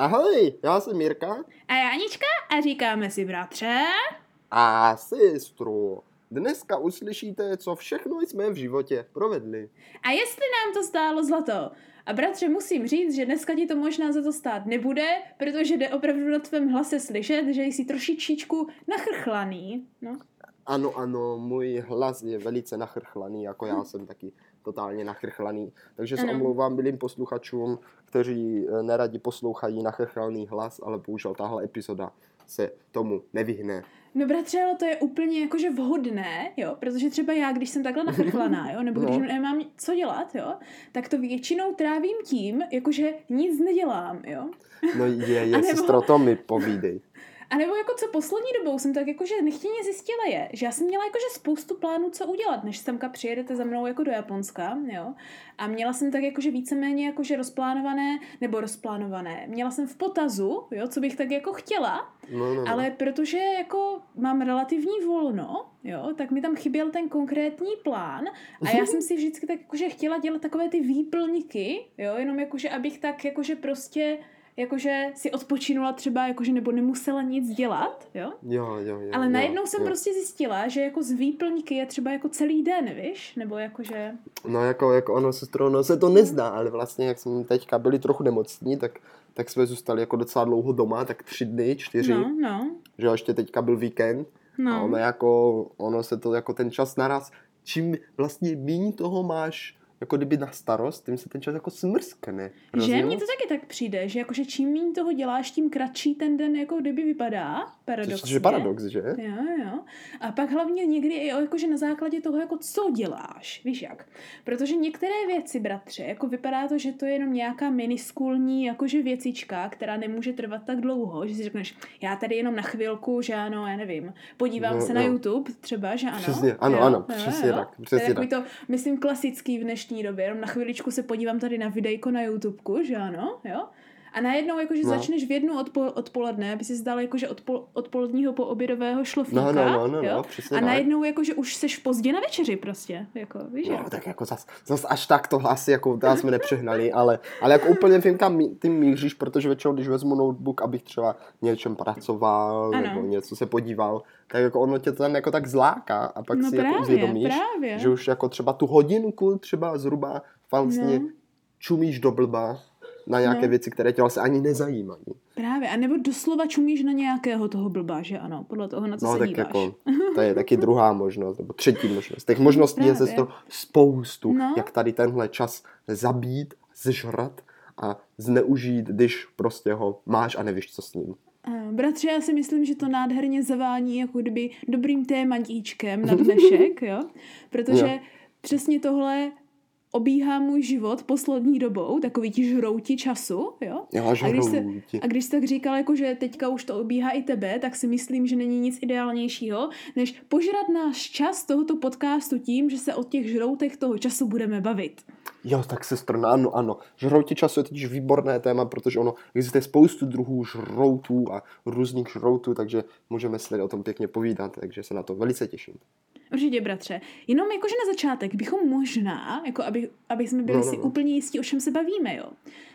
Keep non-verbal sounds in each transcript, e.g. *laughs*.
Ahoj, já jsem Mirka. A já Anička a říkáme si bratře. A sestru. Dneska uslyšíte, co všechno jsme v životě provedli. A jestli nám to stálo zlato. A bratře, musím říct, že dneska ti to možná za to stát nebude, protože jde opravdu na tvém hlase slyšet, že jsi trošičičku nachrchlaný. No. Ano, ano, můj hlas je velice nachrchlaný, jako já jsem taky totálně nachrchlaný. Takže se omlouvám milým posluchačům, kteří eh, neradi poslouchají nachrchlaný hlas, ale bohužel tahle epizoda se tomu nevyhne. No bratře, ale to je úplně jakože vhodné, jo, protože třeba já, když jsem takhle nachrchlaná, *laughs* jo, nebo když No. nemám co dělat, jo, tak to většinou trávím tím, jakože nic nedělám, jo. No je, *laughs* je, nebo- sestro, to mi povídej. *laughs* A nebo jako co poslední dobou jsem tak jakože nechtěně zjistila je, že já jsem měla jakože spoustu plánů, co udělat, než semka přijedete za mnou jako do Japonska, jo. A měla jsem tak jakože víceméně jakože rozplánované, nebo rozplánované. Měla jsem v potazu, jo, co bych tak jako chtěla, No, no, no. ale protože jako mám relativní volno, jo, tak mi tam chyběl ten konkrétní plán a já jsem si vždycky tak jakože chtěla dělat takové ty výplňky, jo, jenom jakože abych tak jakože prostě jakože si odpočinula třeba, jakože nebo nemusela nic dělat, jo. Jo, jo, jo. Ale jo, najednou jsem jo. prostě zjistila, že jako z výplňky je třeba jako celý den, víš? Nebo jakože... No jako, jako ono, sestro, ono se to nezdá, ale vlastně jak jsme teďka byli trochu nemocní, tak, tak jsme zůstali jako docela dlouho doma, tak tři dny, čtyři, No, no, že jo, ještě teďka byl víkend a no. ono jako, ono se to jako ten čas naraz, čím vlastně méně toho máš jako kdyby na starost, tím se ten čas jako smrskne. Že mně to taky tak přijde, že jakože čím méně toho děláš, tím kratší ten den jako kdyby vypadá, paradoxně. Což je paradox, že? Jo, jo. A pak hlavně někdy i jakože na základě toho, jako co děláš, víš jak. Protože některé věci, bratře, jako vypadá to, že to je jenom nějaká miniskulní jakože věcička, která nemůže trvat tak dlouho, že si řekneš, já tady jenom na chvilku, že ano, já nevím, podívám No, se na no. YouTube třeba, že ano. Přesně, ano, jo, ano, jo, přesně jo. tak, To je přesně takový to, myslím, klasický v dnešní době, jenom na chviličku se podívám tady na videjko na YouTubeku, že ano, jo. A najednou jakože No. začneš v jednu odpo- odpoledne, aby si zdal jakože odpol- odpoledního poobědového šlofíka, No, no, no, no, jo? no, přesně a tak. najednou jakože už seš pozdě na večeři prostě, jako, víš No, jak? tak jako zas, zas až tak to asi jako teda jsme nepřehnali, ale, ale jako úplně vím, kam mí- ty míříš, protože většinou, když vezmu notebook, abych třeba něčem pracoval, Ano. nebo něco se podíval, tak jako ono tě to tam jako tak zláká a pak No si jako právě, uvědomíš, právě. že už jako třeba tu hodinku třeba zhruba vlastně No. čumíš do blba na nějaké No. věci, které tě vlastně ani nezajímají. Právě, a nebo doslova čumíš na nějakého toho blba, že ano, podle toho, na co No se tak díváš. jako, *laughs* to je taky druhá možnost, nebo třetí možnost. Těch možností je Právě. se spoustu, No. jak tady tenhle čas zabít, zžrat a zneužít, když prostě ho máš a nevíš, co s ním. Bratře, já si myslím, že to nádherně zavání jako kdyby dobrým tématíčkem na *laughs* dnešek, jo? Protože Jo. přesně tohle obíhá můj život poslední dobou, takový ti žrouti času, jo? Jo, A když, se, a když jsi tak říkal, jako, že teďka už to obíhá i tebe, tak si myslím, že není nic ideálnějšího, než požrat náš čas tohoto podcastu tím, že se o těch žroutech toho času budeme bavit. Jo, tak sestro, no ano, ano. Žrouti času je totiž výborné téma, protože ono existuje spoustu druhů žroutů a různých žroutů, takže můžeme si o tom pěkně povídat, takže se na to velice těším. Určitě, bratře. Jenom jakože na začátek bychom možná, jako aby, aby jsme byli No, no, si no. úplně jistí, o čem se bavíme, jo.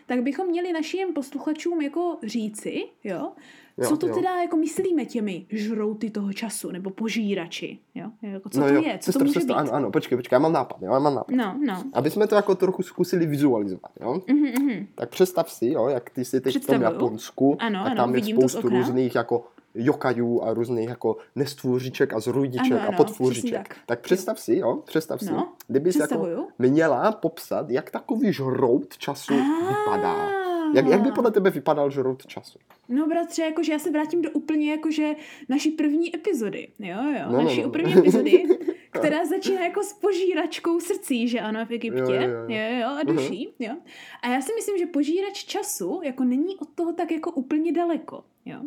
Tak bychom měli našim posluchačům jako říci, jo, Jo, co to jo. teda jako myslíme těmi žrouty toho času, nebo požírači, jo. Jako, co no to jo, je, co sestro, to může sestro, být. ano, ano, počkej, počkej, já mám nápad, jo, já mám nápad. No, no. Aby jsme to jako trochu zkusili vizualizovat, jo? Mhm, mhm. Tak představ si, jo, jak ty jsi teď v tom Představuju. Japonsku Ano, a ano, tam je vidím to z spoustu různých jako jokajů a různých jako nestvůříček a zrůdiček Ano, a ano, podtvůříček. přesně tak. tak představ si, jo, představ si, No, kdybys jako měla popsat, jak takový žrout času Ah. vypadá. Jak, jak by podle tebe vypadal žrout času? No bratře, jakože já se vrátím do úplně jakože naší první epizody, jo, jo, No, no, naší no. první epizody, *laughs* která začíná jako s požíračkou srdcí, že ano, v Egyptě, Jo, jo, jo, jo. a duší, jo. A já si myslím, že požírač času jako není od toho tak jako úplně daleko, jo.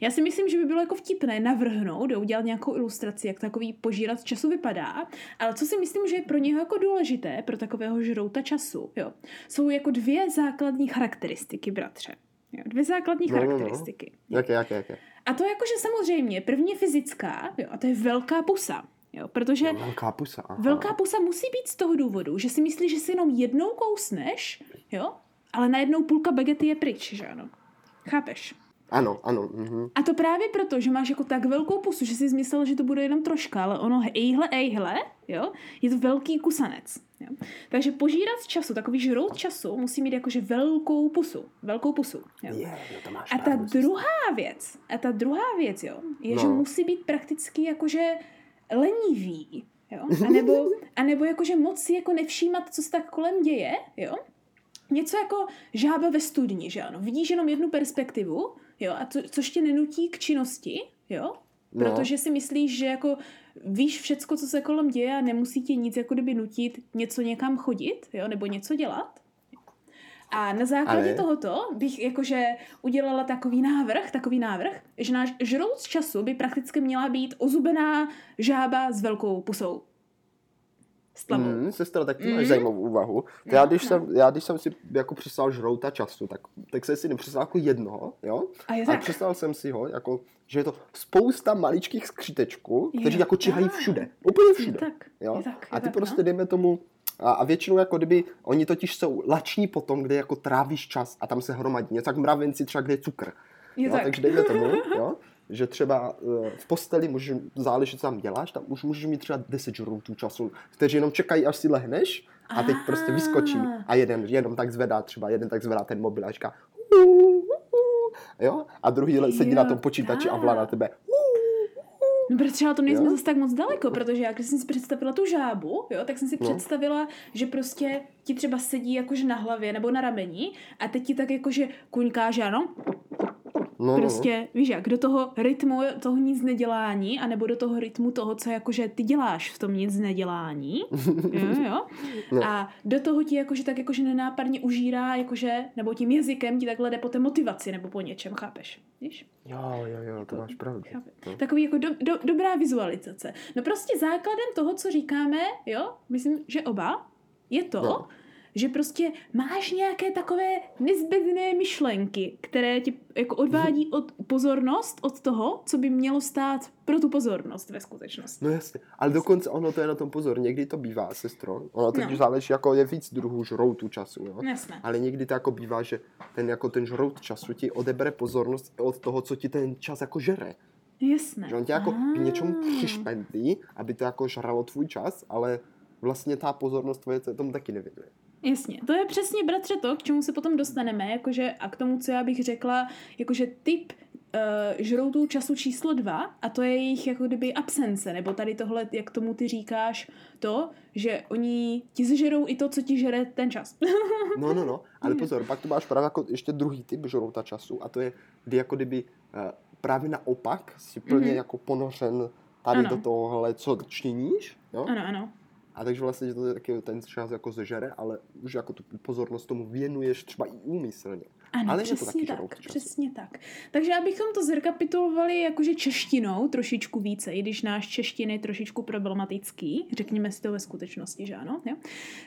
Já si myslím, že by bylo jako vtipné navrhnout, udělat nějakou ilustraci, jak takový požírač času vypadá, ale co si myslím, že je pro něho jako důležité, pro takového žrouta času, jo, jsou jako dvě základní charakteristiky, bratře. Jo, dvě základní No, no, no. charakteristiky. Jaké, jaké, jaké? A to jakože samozřejmě první je fyzická, jo, a to je velká pusa. Jo, protože Velká pusa. Aha. velká pusa musí být z toho důvodu, že si myslíš, že si jenom jednou kousneš, jo, ale najednou půlka bagety je pryč, že ano. Chápeš? Ano, ano. Mhm. A to právě proto, že máš jako tak velkou pusu, že jsi myslel, že to bude jenom troška, ale ono ejhle, ejhle, jo, je to velký kusanec. Jo. Takže požírat času, takový žrout času, musí mít jakože velkou pusu. Velkou pusu. Jo. Je, jo, to máš A ta druhá věc, a ta druhá věc, jo, je, No. že musí být prakticky jakože lenivý, jo, *laughs* a nebo, a nebo jakože moc si jako nevšímat, co se tak kolem děje, jo. Něco jako žába ve studni, že ano. Vidíš jenom jednu perspektivu, jo, a to, což tě nenutí k činnosti, jo, No. protože si myslíš, že jako víš všecko, co se kolem děje a nemusí tě nic jako kdyby nutit něco někam chodit, jo, nebo něco dělat. A na základě Ale- tohoto bych jakože udělala takový návrh, takový návrh, že náš žrout z času by prakticky měla být ozubená žába s velkou pusou. S tlavou. Mm, sestra, tak ty máš Mm. zajímavou úvahu. No, já, když no. jsem, já když jsem si jako přistál žrouta času, tak, tak jsem si nepřistál jako jednoho, jo? A je Ale přistál jsem si ho, jako, že je to spousta maličkých skřítečků, kteří jako čihají všude. Úplně všude. Je tak, Jo? je tak, a je ty tak, prostě no. dejme tomu, a, a většinou jako kdyby, oni totiž jsou lační potom, kde jako trávíš čas a tam se hromadí. Něco jak mravenci třeba, kde je cukr. Je jo? tak. Takže dejme tomu, *laughs* jo? že třeba eh, v posteli můžeš, záleží, co tam děláš, tam už můžeš mít třeba 10 žroutů času, kteří jenom čekají, až si lehneš a teď prostě vyskočí Ah. a jeden jenom tak zvedá třeba, jeden tak zvedá ten mobil a říká jo? A druhý sedí na tom počítači a tak. na tebe No, protože třeba to nejsme Jo? zase tak moc daleko, protože já, když jsem si představila tu žábu, jo, tak jsem si No. představila, že prostě ti třeba sedí jakože na hlavě nebo na rameni a teď ti tak jakože kuňká, že ano, no, no, prostě, víš jak, do toho rytmu toho nic nedělání, anebo do toho rytmu toho, co jakože ty děláš v tom nic nedělání, *laughs* jo, jo, No. a do toho ti jakože tak jakože nenápadně užírá, jakože, nebo tím jazykem ti takhle jde po té motivaci, nebo po něčem, chápeš, víš? Jo, jo, jo, to máš pravdu. No. Takový jako do, do, dobrá vizualizace. No prostě základem toho, co říkáme, jo, myslím, že oba, je to, No. Že prostě máš nějaké takové nezbytné myšlenky, které ti jako odvádí od pozornost od toho, co by mělo stát pro tu pozornost ve skutečnosti. No jasně, ale dokonce ono to je na tom pozor, někdy to bývá, sestro, ono teď No. záleží, jako je víc druhů žroutů času, jo. Jasné. Ale někdy to jako bývá, že ten, jako ten žrout času ti odebere pozornost od toho, co ti ten čas jako žere. Jasné. Že on tě jako k něčemu přišpendlí, aby to jako žralo tvůj čas, ale vlastně ta pozornost tvoje se tomu taky nevěnuje. Jasně, to je přesně, bratře, to, k čemu se potom dostaneme, jakože, a k tomu, co já bych řekla, jakože typ uh, žroutů času číslo dva, a to je jejich jako kdyby absence, nebo tady tohle, jak tomu ty říkáš, to, že oni ti zžerou i to, co ti žere ten čas. *laughs* No, no, no, ale Hmm. pozor, pak to máš právě jako ještě druhý typ žrouta času a to je, kdy jako kdyby uh, právě naopak si plně Mhm. jako ponořen tady Ano. do tohohle, co činíš, jo? ano, ano. A takže vlastně že to taky ten čas jako zežere, ale už jako tu pozornost tomu věnuješ třeba i úmyslně. Ano, Ale je to přesně taky tak, přesně tak. Takže abychom to zrekapitulovali jakože češtinou trošičku více, i když náš češtin je trošičku problematický, řekněme si to ve skutečnosti, že ano, jo?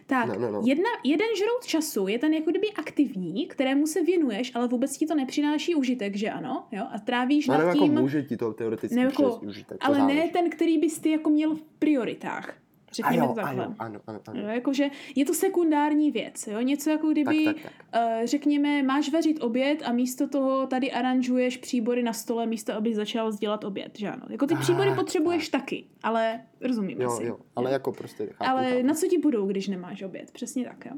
Tak, No, no, no. Jedna, jeden žrout času je ten jako kdyby aktivní, kterému se věnuješ, ale vůbec ti to nepřináší užitek, že ano, jo? A trávíš No, nad jako tím, může ti to teoreticky Ne, jako- užitek, ale ne záleží. ten, který bys ty jako měl v prioritách. Řekněme jo, to takhle. jo, ano, ano, ano. Jo, jakože je to sekundární věc, jo? něco jako kdyby, Tak, tak, tak. eh, řekněme, máš vařit oběd a místo toho tady aranžuješ příbory na stole, místo aby začal dělat oběd, že ano. Jako ty Ah, příbory potřebuješ taky, ale rozumíme Jo, si. jo, ale jako prostě chápu, ale chápu. na co ti budou, když nemáš oběd? Přesně tak, jo.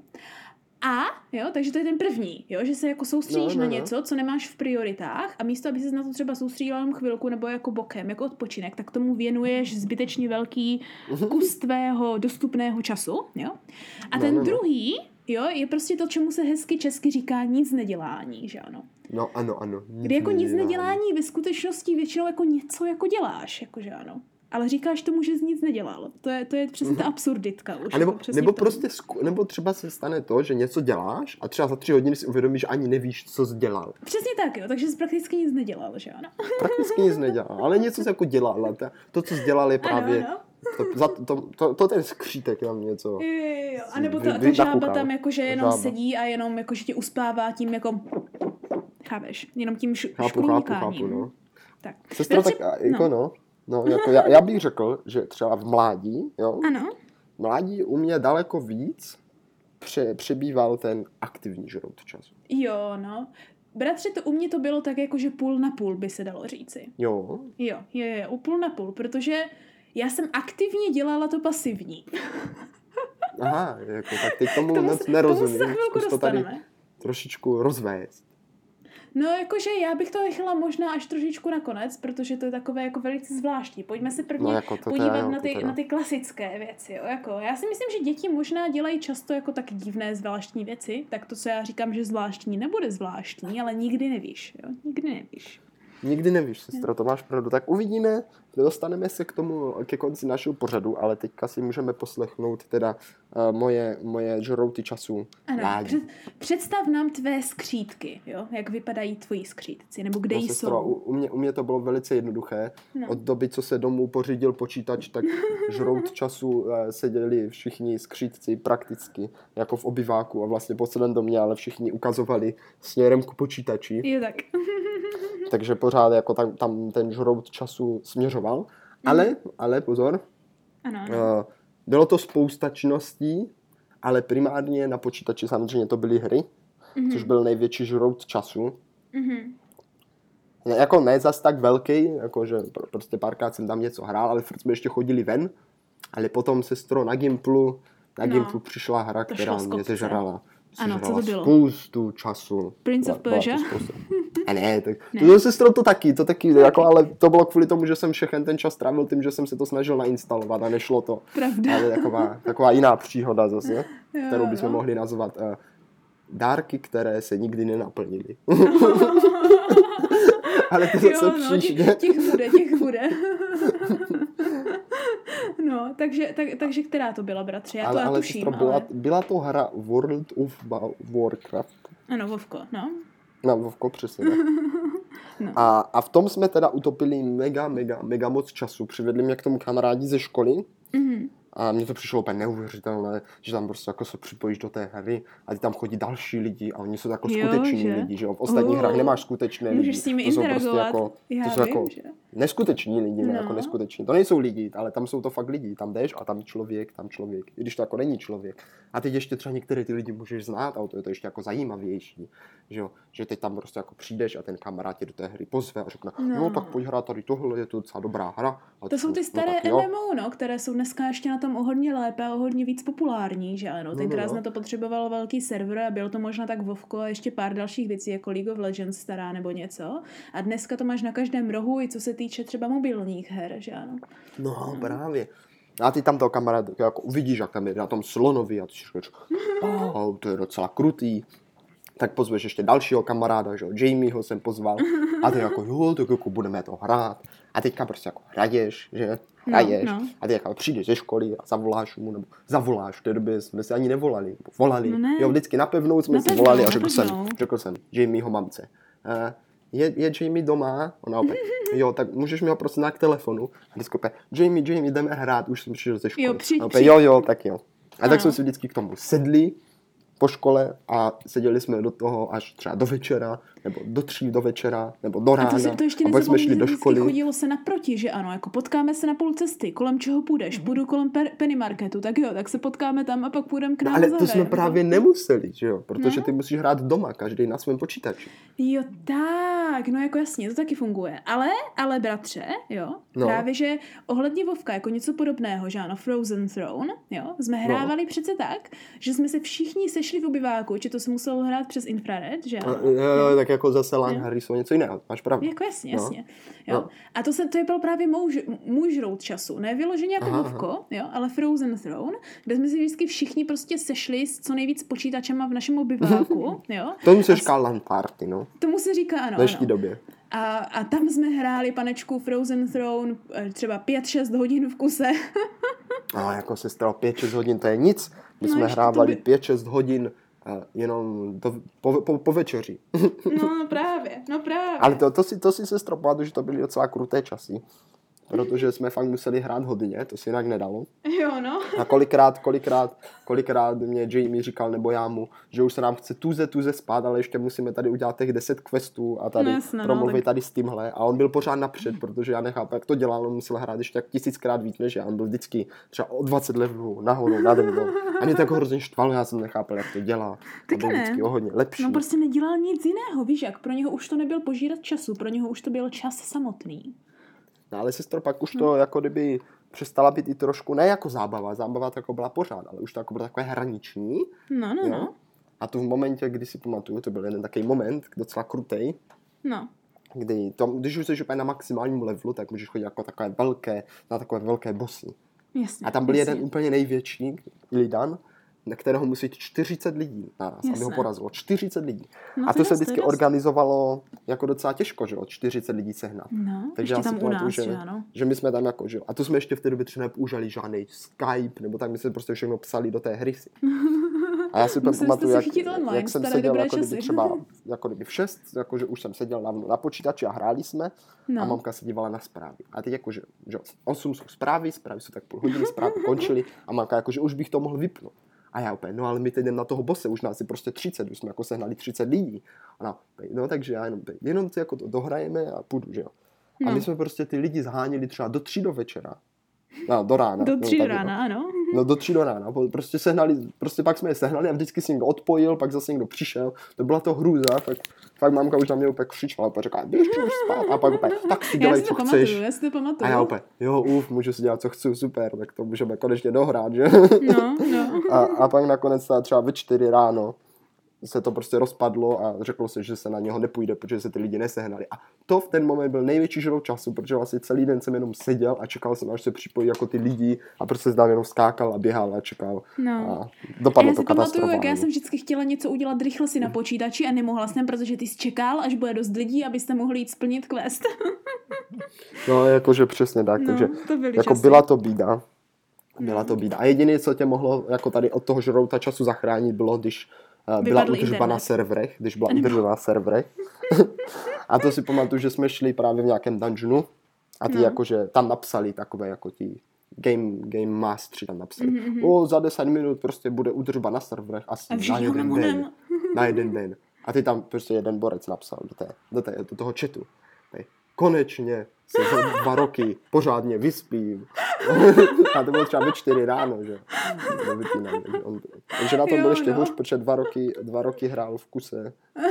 A, jo, takže to je ten první, jo, že se jako soustředíš No, no, na no. něco, co nemáš v prioritách a místo, aby se na to třeba soustředila jenom chvilku nebo jako bokem, jako odpočinek, tak tomu věnuješ zbytečně velký kus tvého dostupného času, jo. A No, ten no, no. druhý, jo, je prostě to, čemu se hezky česky říká nic nedělání, že ano. No ano, ano. Kdy jako nic nedělání ve skutečnosti většinou jako něco jako děláš, jakože ano. Ale říkáš tomu, že jsi nic nedělal. To je, to je přesně ta absurditka už. A nebo, jako nebo prostě, zku- nebo třeba se stane to, že něco děláš a třeba za tři hodiny si uvědomíš, že ani nevíš, co jsi dělal. Přesně tak, jo. Takže jsi prakticky nic nedělal, že ano. *laughs* Prakticky nic nedělal, ale něco jsi jako dělal. Ta- To, co jsi dělal, je právě... Ano, ano. To, za, to, to, to, ten skřítek tam něco. Jo, jo, jo. A nebo ta, ta žába tam jakože jenom žába. sedí a jenom jakože tě uspává tím jako... Chápeš? Jenom tím š- Chápu, chápu, chápu, no. Tak. Sestra, tak a, jako no. No, jako já, já bych řekl, že třeba v mládí, jo, Ano, mládí u mě daleko víc pře, přebýval ten aktivní žrout času. jo, no. bratře, to u mě to bylo tak jako, že půl na půl by se dalo říci. Jo. Jo, jo, jo, půl na půl, protože já jsem aktivně dělala to pasivní. Aha, jako, tak teď tomu, Tomu moc nerozumím. tomu se za chvilku tady trošičku rozvést. No, jakože já bych to nechala možná až trošičku nakonec, protože to je takové jako velice zvláštní. Pojďme se prvně No, jako to teda podívat jo, na, ty, teda. na ty klasické věci. Jo? Jako, já si myslím, že děti možná dělají často jako tak divné zvláštní věci, tak to, co já říkám, že zvláštní nebude zvláštní, ale nikdy nevíš. Jo? Nikdy nevíš. Nikdy nevíš, sestro, to máš pravdu. Tak uvidíme, dostaneme se k tomu ke konci našeho pořadu, ale teďka si můžeme poslechnout teda uh, moje, moje žrouty času. Ano, Rádi. před, představ nám tvé skřítky, jo? jak vypadají tvoji skřítci, nebo kde No, jsou. sestro, u, u, mě, u mě to bylo velice jednoduché. No. Od doby, co se domů pořídil počítač, tak *laughs* žrout času uh, seděli všichni skřítci prakticky, jako v obyváku a vlastně po celém domě, ale všichni ukazovali směrem k počítači. Je tak. takže pořád jako tam, tam ten žrout času směřoval. Ale, ale pozor, Ano, ano. uh, bylo to spousta činností, ale primárně na počítači samozřejmě to byly hry, Mhm. což byl největší žrout času. Mhm. Ne, jako ne zas tak velký, jako že pr- prostě párkrát jsem tam něco hrál, ale furt jsme ještě chodili ven. Ale potom sestro na Gimplu, na No, Gimplu přišla hra, která mě kopce. zežrala. Ano, co to Sežrala bylo? Spoustu času. Prince of Persia? *laughs* A ne, tak Ne. to sestro to taky, to taky, jako, ale to bylo kvůli tomu, že jsem všechen ten čas trávil tím, že jsem se to snažil nainstalovat a nešlo to. Pravda. Ale taková, taková jiná příhoda zase, Jo, kterou bychom jo. mohli nazvat uh, dárky, které se nikdy nenaplnily. *laughs* ale to zase Jo, no, příště. těch, těch bude, těch bude. *laughs* no, takže, tak, takže která to byla, bratře? Já to ale, já ale tuším, sestro, byla, ale... byla to hra World of Wa- Warcraft. Ano, Vovko, no. Na Vovko, přesně. *laughs* No. A, a v tom jsme teda utopili mega, mega, mega moc času. Přivedli mě k tomu kamarádi ze školy Mhm. a mně to přišlo úplně neuvěřitelné, že tam prostě jako se připojíš do té hry a ty tam chodí další lidi a oni jsou jako Jo, skuteční že? lidi, že jo. V ostatních Oh. hrách nemáš skutečné Můžeš lidi. s nimi to jsou prostě interagovat. jako, Já to jsou vím, jako že? Neskuteční lidi, ne No. jako neskuteční. To nejsou lidi, ale tam jsou to fakt lidi. Tam jdeš a tam člověk, tam člověk. I když to jako není člověk. A teď ještě třeba některé ty lidi můžeš znát a to je to ještě jako zajímavější. Že, jo? že teď tam prostě jako přijdeš a ten kamarád tě do té hry pozve a řekne, No. no, no tak pojď hrát tady tohle, je to docela dobrá hra. A To jsou ty staré no, tak jo. MMO, no, které jsou dneska ještě na tom o hodně lépe a o hodně víc populární, že ano. No, Tenkrát no, no. na to potřebovalo velký server a bylo to možná tak Vovko a ještě pár dalších věcí, jako League of Legends stará nebo něco. A dneska to máš na každém rohu, i co se týče třeba mobilních her, že ano. No, právě. A ty tam toho kamarád jako uvidíš, jak tam je na tom slonovi a ty si říkáš, oh, to je docela krutý. Tak pozveš ještě dalšího kamaráda, že jo, Jamieho jsem pozval. A ty jako, jo, tak jako budeme to hrát. A teďka prostě jako hraješ, že? Hraješ. no. A ty jako přijdeš ze školy a zavoláš mu, nebo zavoláš, v té době jsme se ani nevolali, nebo volali. No ne. Jo, vždycky napevnou jsme si Napevnou, volali a řekl jsem, napevnou. řekl jsem Jamieho mamce. Uh, je, je Jamie doma? Ona opět, *laughs* jo, tak můžeš mi ho prostě na k telefonu. A vždycky opět, Jamie, Jamie, jdeme hrát, už jsem přišel ze školy. Jo, přijď, opět, jo, jo, tak jo. A Ano. tak jsme si vždycky k tomu sedli po škole a seděli jsme do toho až třeba do večera, nebo do tří do večera, nebo do A rána. to, se, to ještě a jsme šli do školy. chodilo se naproti, že ano, jako potkáme se na půl cesty, kolem čeho půjdeš, půjdu kolem per, penny marketu, tak jo, tak se potkáme tam a pak půjdeme k No, nám ale za to jsme právě nemuseli, že jo? Protože No. ty musíš hrát doma, každý na svém počítači. Jo, tak, no jako jasně, to taky funguje. Ale, ale bratře, jo, No. no. právě, že ohledně Vovka, jako něco podobného, že ano, Frozen Throne, jo, jsme No. hrávali přece tak, že jsme se všichni sešli v obyváku, že to se muselo hrát přes infrared, že A, ano. jo, jo, tak jako zase LAN Jo. hry jsou něco jiného, máš pravdu. Jako jasně, No. jasně. Jo. No. A to, se, to je byl právě můj, můj žrout času. Ne vyloženě jako Aha, jo, ale Frozen Throne, kde jsme si vždycky všichni prostě sešli s co nejvíc počítačema v našem obyváku, *laughs* jo. Tomu se říká LAN party, no, Tomu se říká ano, v dnešní ano. době. A, a tam jsme hráli panečku Frozen Throne eh, třeba 5-6 hodin v kuse. *laughs* A jako se stalo 5-6 hodin, to je nic. My No, jsme hrávali by- 5-6 hodin uh, jenom do, po, po, po večeři. No právě, no právě. Ale to, to, si, to si se stropadu, že to byly docela kruté časy. Protože jsme fakt museli hrát hodně, to si jinak nedalo. Jo, no. A kolikrát, kolikrát, kolikrát mě Jamie říkal, nebo já mu, že už se nám chce tuze, tuze spát, ale ještě musíme tady udělat těch 10 questů a tady No jasně, no, promluvit tak- tady s tímhle. A on byl pořád napřed, protože já nechápu, jak to dělal, on musel hrát ještě tak tisíckrát víc než já. On byl vždycky třeba o 20 levelů nahoru, nade mnou. A mě to jako hrozně štvalo, já jsem nechápal, jak to dělá. To Taky byl ne. vždycky o hodně lepší. No prostě nedělal nic jiného, víš jak, pro něho už to nebyl požírat času, pro něho už to byl čas samotný. No ale sestro, pak už to jako kdyby přestala být i trošku, ne jako zábava, zábava to jako byla pořád, ale už to jako bylo takové hraniční. No, no, Jo? no. A to v momentě, kdy si pamatuju, to byl jeden takový moment, docela krutej, No, kdy to, když už jsi úplně na maximálním levelu, tak můžeš chodit jako takové velké, na takové velké bossy. jasně. A tam byl jasně. jeden úplně největší, Illidan, na kterého musí jít 40 lidí naraz, aby ho porazilo. 40 lidí. No, a to je se vždycky dost. organizovalo jako docela těžko, že jo, 40 lidí sehnat. No, Takže já si pamatuju, nás, že, že ano. že my jsme tam jako, že jo. A to jsme ještě v té době třeba nepoužívali žádný Skype, nebo tak my jsme prostě všechno psali do té hry si. A já si *laughs* pamatuju, se jak, online, jak jsem seděl jako kdyby třeba *laughs* jako kdyby v 6, jako že už jsem seděl na, na počítači a hráli jsme No. a mamka se dívala na zprávy. A teď jako, že, že 8 jsou zprávy, zprávy jsou tak půl hodiny, zprávy *laughs* končily a mamka jako, že už bych to mohl vypnout. A já úplně, no ale my teď jdeme na toho bose, už nás je prostě 30, už jsme jako sehnali 30 lidí. Ona, no takže já jenom, jenom si jako to dohrajeme a půjdu, že jo. A No. my jsme prostě ty lidi zháněli třeba do tří do večera. No, do rána. Do no, tří tak, rána, ano. No do tří do rána. Prostě sehnali, prostě pak jsme je sehnali a vždycky si někdo odpojil, pak zase někdo přišel. To byla to hrůza, tak fakt mamka už na mě úplně křičela, úplně říká, běž už spát. A pak úplně, tak si Já dělej, si co to chceš. pamatuju, já si to pamatuju. A já úplně, jo, uf, můžu si dělat, co chci, super, tak to můžeme konečně dohrát, že? No, no. A, a pak nakonec třeba ve čtyři ráno se to prostě rozpadlo a řeklo se, že se na něho nepůjde, protože se ty lidi nesehnali. A to v ten moment byl největší žrou času, protože vlastně celý den jsem jenom seděl a čekal jsem, až se připojí jako ty lidi a prostě tam jenom skákal a běhal a čekal. No. A A dopadlo já to pamatuju, jak já jsem vždycky chtěla něco udělat rychle si na počítači a nemohla jsem, protože ty jsi čekal, až bude dost lidí, abyste mohli jít splnit quest. *laughs* No, jakože přesně tak, No, takže to byly jako časy. byla to bída. Byla to bída. A jediné, co tě mohlo jako tady od toho žrouta času zachránit, bylo, když byla Vypadl udržba na serverech, když byla udržba na serverech. *laughs* a to si pamatuju, že jsme šli právě v nějakém dungeonu a ty No. jakože tam napsali takové jako ti game, game mastery tam napsali. Mhm, O, za 10 minut prostě bude udržba na serverech asi A na jeden honem, den. Na jeden den. A ty tam prostě jeden borec napsal do, té, do, té, do toho chatu. Tady, Konečně se za dva roky pořádně vyspím. *laughs* a to bylo třeba ve čtyři ráno, že? Takže na tom Jo, byl ještě no. hůř, protože dva roky, dva roky hrál v kuse. *laughs*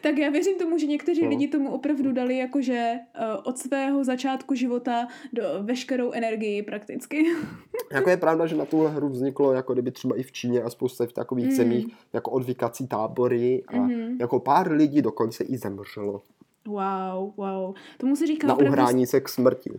Tak já věřím tomu, že někteří No. lidi tomu opravdu dali jakože uh, od svého začátku života do veškerou energii prakticky. *laughs* Jako je pravda, že na tuhle hru vzniklo jako kdyby třeba i v Číně a spousta v takových Mm. zemích jako odvykací tábory a Mhm. jako pár lidí dokonce i zemřelo Wow, wow. Tomu se říká na uhrání se k smrti.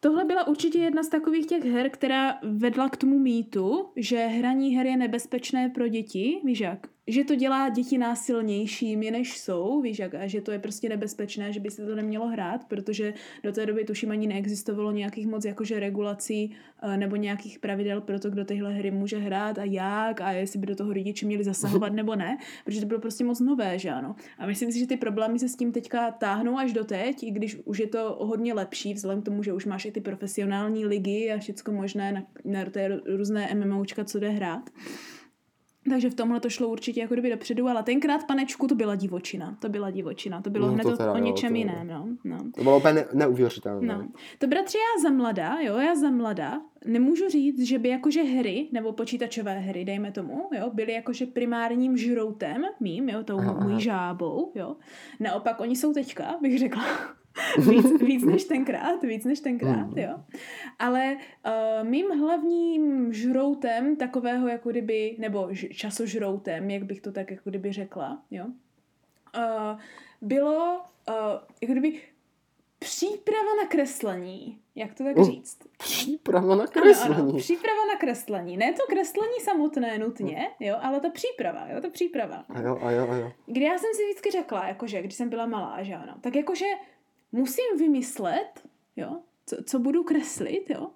Tohle byla určitě jedna z takových těch her, která vedla k tomu mýtu, že hraní her je nebezpečné pro děti, víš jak? Že to dělá děti násilnějšími, než jsou, víš jak? A že to je prostě nebezpečné, že by se to nemělo hrát, protože do té doby tuším ani neexistovalo nějakých moc jakože regulací eh, nebo nějakých pravidel pro to, kdo tyhle hry může hrát a jak a jestli by do toho rodiče měli zasahovat nebo ne, protože to bylo prostě moc nové, že ano. A myslím si, že ty problémy se s tím teďka táhnou až do teď, i když už je to hodně lepší, vzhledem k tomu, že už máš i ty profesionální ligy a všecko možné na, na té různé MMOčka, co jde hrát. Takže v tomhle to šlo určitě jako kdyby dopředu, ale tenkrát, panečku, to byla divočina. To byla divočina. To bylo No, hned to o, teda o jo, něčem to- jiném, no. no. To bylo úplně ne- neuvěřitelné. No. To bratři, já za mladá, jo, já za mladá, nemůžu říct, že by jakože hry, nebo počítačové hry, dejme tomu, jo, byly jakože primárním žroutem mým, jo, tou Aha, aha. mojí žábou, jo. Naopak, oni jsou teďka, bych řekla, víc, víc než tenkrát, víc než tenkrát, Mm. jo. Ale uh, mým hlavním žroutem takového jako kdyby, nebo ž- časožroutem, jak bych to tak jako kdyby řekla, jo, uh, bylo uh, jako kdyby příprava na kreslení. Jak to tak Uh, říct? Příprava na Ano, kreslení. ano, příprava na kreslení. Ne to kreslení samotné nutně, jo, ale ta příprava, jo, ta příprava. A jo, a jo, a jo. Kdy já jsem si vždycky řekla, jakože, když jsem byla malá, že ano, tak jakože musím vymyslet, jo, co, co budu kreslit, jo.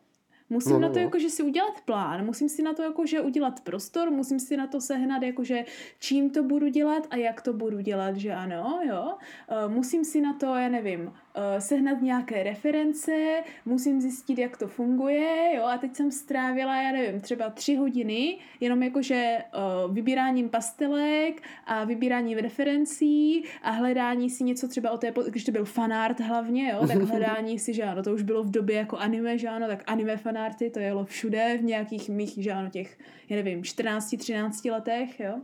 Musím No, na no, to no. jakože si udělat plán, musím si na to jakože udělat prostor, musím si na to sehnat jakože čím to budu dělat a jak to budu dělat, že ano, jo. Eh, Musím si na to, já nevím, sehnat nějaké reference, musím zjistit, jak to funguje, jo. A teď jsem strávila, já nevím, třeba tři hodiny jenom jakože eh, vybíráním pastelek a vybíráním referencí a hledání si něco třeba o té, když to byl fanart hlavně, jo, tak *laughs* hledání si, že ano, to už bylo v době jako anime, že ano, tak anime fanarty, to jelo všude v nějakých mých, že ano, těch, já nevím, 14, 13 letech, jo.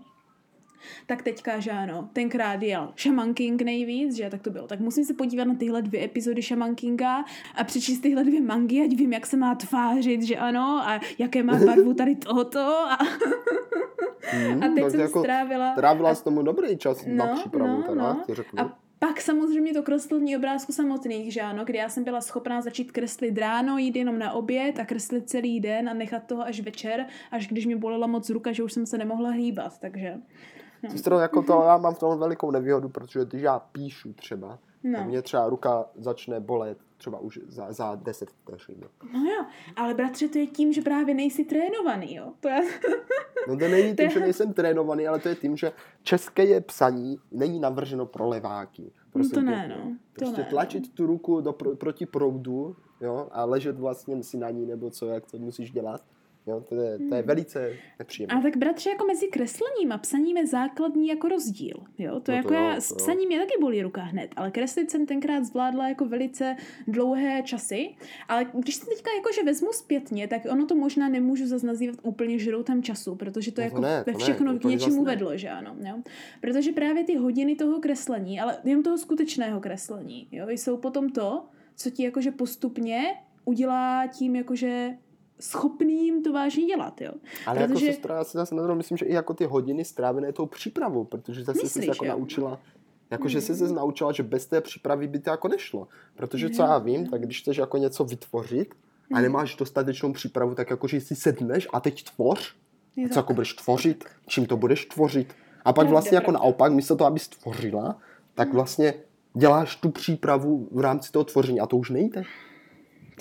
Tak teďka, že ano, tenkrát jel Shaman King nejvíc, že tak to bylo. Tak musím se podívat na tyhle dvě epizody Shaman Kinga a přečíst tyhle dvě mangy, ať vím, jak se má tvářit, že ano, a jaké má barvu tady tohoto. A, Hmm, a teď jsem jako strávila... Trávila a- tomu dobrý čas na No, přípravu, no, teda, no. řeknu. A pak samozřejmě to kreslení obrázku samotných, že ano, kdy já jsem byla schopná začít kreslit ráno, jít jenom na oběd a kreslit celý den a nechat toho až večer, až když mi bolela moc ruka, že už jsem se nemohla hýbat, takže... No. Sestro, jako to, já mám v tom velikou nevýhodu, protože když já píšu třeba, No. tak mě třeba ruka začne bolet třeba už za, za 10 vteřin. no jo, ale bratře, to je tím, že právě nejsi trénovaný, jo. To já... No to není *laughs* To tím, je- že nejsem trénovaný, ale to je tím, že české je psaní není navrženo pro leváky. Prosím to ne, no. To Prostě ne, no. tlačit tu ruku do, pro, proti proudu jo, a ležet vlastně si na ní, nebo co, jak to musíš dělat. Jo, to, je, to je velice nepříjemné. A tak bratře, jako mezi kreslením a psaním je základní jako rozdíl. Jo? To, No jako to já, jo, s jo. psaním mě taky bolí ruka hned, ale kreslit jsem tenkrát zvládla jako velice dlouhé časy. Ale když si teďka jakože vezmu zpětně, tak ono to možná nemůžu zase nazývat úplně žroutem času, protože to, No to jako ne, to ne, všechno to k něčemu ne. vedlo, že ano. Jo? Protože právě ty hodiny toho kreslení, ale jenom toho skutečného kreslení, jo, jsou potom to, co ti jakože postupně udělá tím jakože schopným to vážně dělat, jo. Ale protože- jako sestra, já si zase na druhou myslím, že i jako ty hodiny strávené tou přípravou, protože zase jsi Myslíš, se jako jo? naučila, jako že jsi Mhm. se naučila, že bez té přípravy by to jako nešlo. Protože co já vím, tak když chceš jako něco vytvořit a Mhm. nemáš dostatečnou přípravu, tak jako že si sedneš a teď tvoř, a to co jako budeš tvořit, čím to budeš tvořit. A pak vlastně jako naopak, místo toho, abys tvořila, tak vlastně děláš tu přípravu v rámci toho tvoření a to už nejde.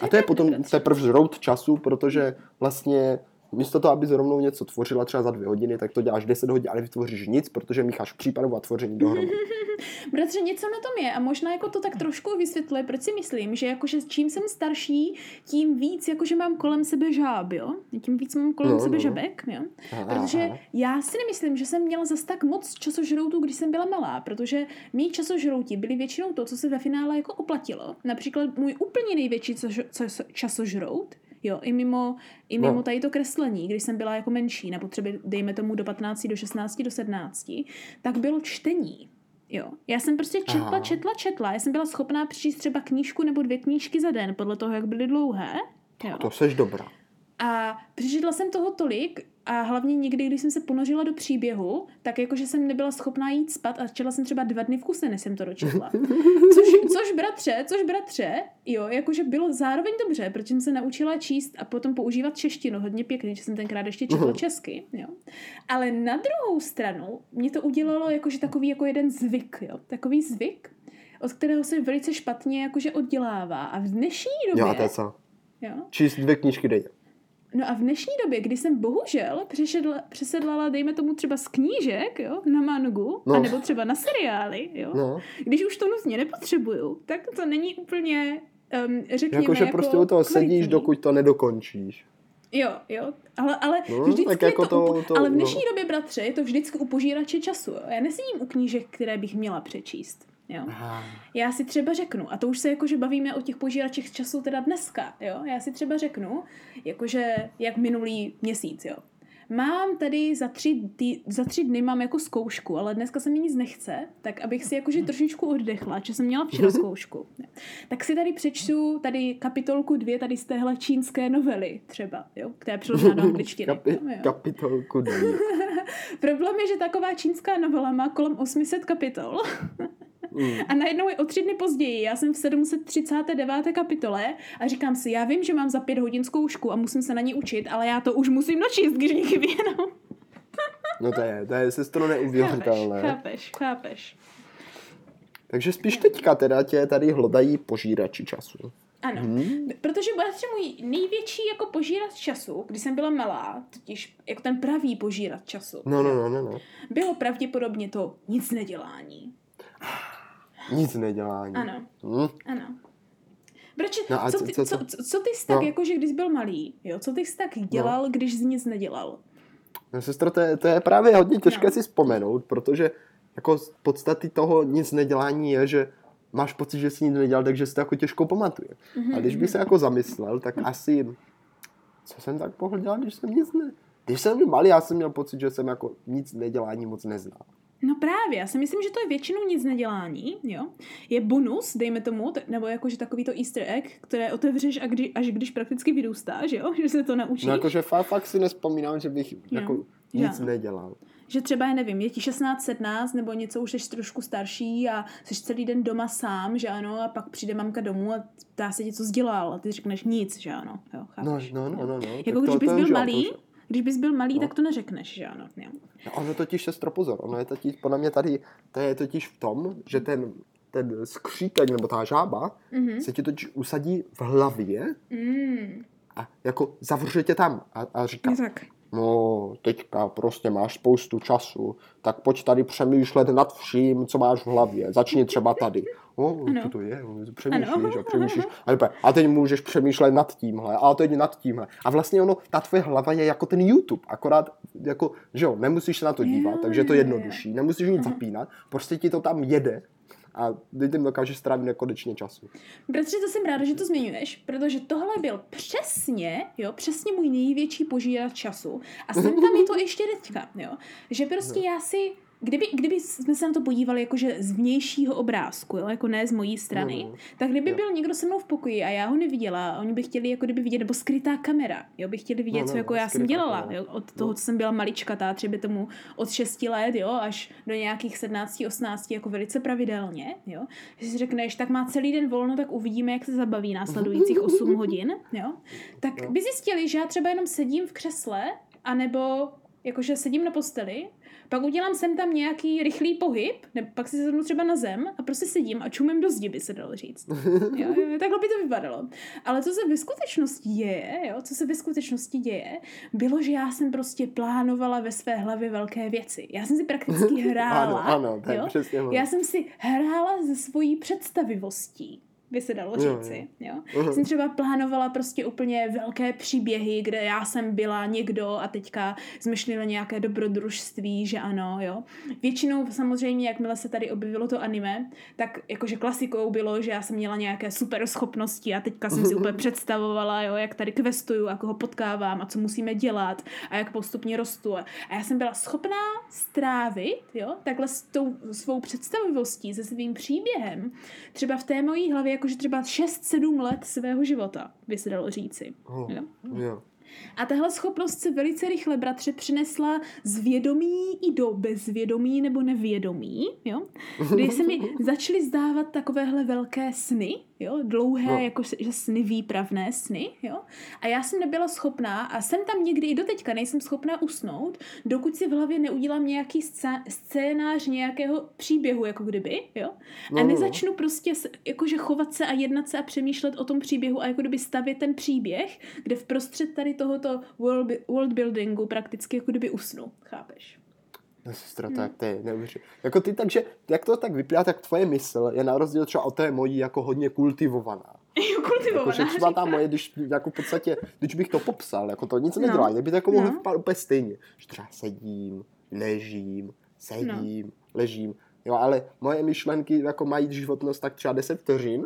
A to je potom teprve žrout času, protože vlastně místo toho, aby rovnou něco tvořila třeba za dvě hodiny, tak to děláš 10 hodin, ale vytvoříš nic, protože mícháš přípravu a tvoření dohromady. *laughs* Bratře, něco na tom je a možná jako to tak trošku vysvětluje, proč si myslím, že jakože čím jsem starší, tím víc jakože mám kolem sebe žáb, jo? Tím víc mám kolem No, sebe no, no. žabek, jo? Aha, Protože aha. já si nemyslím, že jsem měla zas tak moc časožroutů, když jsem byla malá, protože mý časožrouti byli většinou to, co se ve finále jako oplatilo. Například můj úplně největší co- časožrout, jo, i mimo, i mimo No. tady to kreslení, když jsem byla jako menší, nebo třeba dejme tomu do 15, do 16, do 17, tak bylo čtení. Jo. Já jsem prostě četla, Aha. četla, četla. Já jsem byla schopná přečíst třeba knížku nebo dvě knížky za den, podle toho, jak byly dlouhé. Jo. To seš dobrá. A přečetla jsem toho tolik a hlavně někdy, když jsem se ponořila do příběhu, tak jakože jsem nebyla schopná jít spát a četla jsem třeba dva dny v kuse, než jsem to dočetla. *laughs* Což, což bratře, což bratře, jo, jakože bylo zároveň dobře, protože jsem se naučila číst a potom používat češtinu hodně pěkně, že jsem tenkrát ještě četla Mhm. česky, jo. Ale na druhou stranu mě to udělalo jakože takový jako jeden zvyk, jo. Takový zvyk, od kterého se velice špatně jakože oddělává. A v dnešní době... Jo, a to je co? jo, Číst dvě knížky denně. No a v dnešní době, kdy jsem bohužel přešedla, přesedlala, dejme tomu třeba z knížek, jo, na mangu, No. no. anebo třeba na seriály, jo, no. No. když už to nutně nepotřebuju, tak to není úplně, um, řekněme, Jakože jako prostě u toho kvalitní. sedíš, dokud to nedokončíš. Jo, jo, ale, ale No, vždycky tak je jako to, to- u, to- ale v no. dnešní době, bratře, je to vždycky u požírače času, jo. Já nesedím u knížek, které bych měla přečíst, jo. Já si třeba řeknu, a to už se jakože bavíme o těch požíračích času teda dneska, jo, já si třeba řeknu, jakože jak minulý měsíc, jo. Mám tady za tři, tý, za tři dny mám jako zkoušku, ale dneska se mi nic nechce, tak abych si jakože trošičku oddechla, že jsem měla včera *laughs* zkoušku. Tak si tady přečtu tady kapitolku dvě tady z téhle čínské novely třeba, jo, která je přeložená do *laughs* angličtiny. Kapi, jo. kapitolku dvě. *laughs* Problém je, že taková čínská novela má kolem 800 kapitol. Mm. A najednou je o tři dny později, já jsem v 739. kapitole a říkám si, já vím, že mám za pět hodin zkoušku a musím se na ní učit, ale já to už musím načíst, když chybí jenom. *laughs* No to je, to je sestro Chápeš, neuvěřitelné. chápeš, chápeš. Takže spíš teďka teda tě tady hlodají požírači času. Ano, Hmm. protože bratře můj největší jako požírat času, když jsem byla malá, totiž jako ten pravý požírat času, No, no, no, no, no. bylo pravděpodobně to nic nedělání. Nic nedělání. Ano, Hm? ano. Bratře, No a co, co- ty, co- co, co- co, ty jsi tak, No. jako, že když byl malý, jo, co ty jsi tak dělal, když jsi nic nedělal? No, sestro, to je, to je právě hodně těžké No. si vzpomenout, protože jako z podstaty toho nic nedělání je, že máš pocit, že jsi nic nedělal, takže si to jako těžko pamatuje. Mhm, A když bych se jako zamyslel, tak asi, co jsem tak mohl dělat, když jsem nic ne... Když jsem byl malý, já jsem měl pocit, že jsem jako nic nedělání moc neznal. No právě, já si myslím, že to je většinou nic nedělání, jo. Je bonus, dejme tomu, t- nebo jakože takový to easter egg, které otevřeš a kdy, až když prakticky vyrůstáš, jo, *laughs* že se to naučíš. No jakože fakt, fakt si nespomínám, že bych jako nic Žádno. nedělal. Že třeba, já nevím, je ti 16, 17 nebo něco už jsi trošku starší a jsi celý den doma sám, že ano, a pak přijde mamka domů a ptá se tě, co dělal a ty řekneš nic, že ano, jo, chápeš? No, no, no, no. no. Jako když to bys byl jo, malý, to když bys byl malý, No. tak to neřekneš, že ano, jo. No, ono totiž, sestro, pozor, ono je totiž, podle mě tady, to je totiž v tom, že ten, ten skřítek nebo ta žába Mhm. se ti totiž usadí v hlavě Mm, a jako zavře tě tam a, a říká, tak. No teďka prostě máš spoustu času, tak pojď tady přemýšlet nad vším, co máš v hlavě, začni třeba tady. O, Ano. co to je? Přemýšlíš a přemýšlíš. A, a teď můžeš přemýšlet nad tímhle, a teď nad tímhle. A vlastně ono, ta tvoje hlava je jako ten YouTube, akorát jako, že jo, nemusíš se na to dívat, Jo, takže je to jednodušší, nemusíš nic zapínat, prostě ti to tam jede a ty tím dokážeš strávit nekonečně času. Bratře, to jsem ráda, že to zmiňuješ, protože tohle byl přesně, jo, přesně můj největší požírat času. A jsem tam je to ještě teďka, jo. Že prostě já si, kdyby, kdyby jsme se na to podívali jakože z vnějšího obrázku, jo, jako ne z mojí strany, No, no. tak kdyby Jo. byl někdo se mnou v pokoji a já ho neviděla, oni by chtěli jako kdyby vidět, nebo skrytá kamera, jo, by chtěli vidět, No, no, co jako no, já jsem dělala, kamera. jo, od toho, co jsem byla maličkatá, třeba tomu od 6 let, jo, až do nějakých 17, 18, jako velice pravidelně, jo, že si řekneš, tak má celý den volno, tak uvidíme, jak se zabaví následujících 8 *laughs* hodin, jo, tak Jo. by zjistili, že já třeba jenom sedím v křesle, anebo jakože sedím na posteli, pak udělám sem tam nějaký rychlý pohyb, nebo pak si sednu třeba na zem a prostě sedím a čumím do zdi, by se dalo říct. *laughs* Jo, jo, takhle by to vypadalo. Ale co se ve skutečnosti děje, jo, co se ve skutečnosti děje, bylo, že já jsem prostě plánovala ve své hlavě velké věci. Já jsem si prakticky *laughs* hrála. Ano, ano, je jo? přesně. Já jsem si hrála ze svojí představivostí by se dalo Jo, říci. Jo, Mhm. Jsem třeba plánovala prostě úplně velké příběhy, kde já jsem byla někdo a teďka jsme šli na nějaké dobrodružství, že ano, jo. Většinou samozřejmě, jakmile se tady objevilo to anime, tak jakože klasikou bylo, že já jsem měla nějaké super schopnosti a teďka jsem si *laughs* úplně představovala, jo, jak tady questuju, jak ho potkávám a co musíme dělat a jak postupně rostu. A já jsem byla schopná strávit, jo, takhle s tou svou představivostí, se svým příběhem, třeba v té mojí hlavě, jakože třeba 6-7 let svého života, by se dalo říci. Oh, Jo? jo. A tahle schopnost se velice rychle, bratře, přinesla z vědomí i do bezvědomí nebo nevědomí, jo? Kdy se mi *laughs* začaly zdávat takovéhle velké sny, jo? Dlouhé, No. jako že sny, výpravné sny, jo? A já jsem nebyla schopná, a jsem tam někdy i doteďka nejsem schopná usnout, dokud si v hlavě neudělám nějaký scé- scénář nějakého příběhu, jako kdyby, jo? No, a no, no. nezačnu prostě jakože chovat se a jednat se a přemýšlet o tom příběhu a jako kdyby stavět ten příběh, kde v prostřed tady tohoto world, world buildingu prakticky jako kdyby usnu, chápeš? No, sestra, Hmm. tak to je neuvěřitelné. Jako ty, takže, jak to tak vypadá, tak tvoje mysl je na rozdíl třeba od té mojí jako hodně kultivovaná. *laughs* Jo, kultivovaná, Jakože třeba ta moje, když jako v podstatě, když bych to popsal, jako to nic No. nedělá, kdyby to jako mohl No. vypadat úplně stejně. Že třeba sedím, ležím, sedím, No. ležím. Jo, ale moje myšlenky jako mají životnost tak třeba 10 vteřin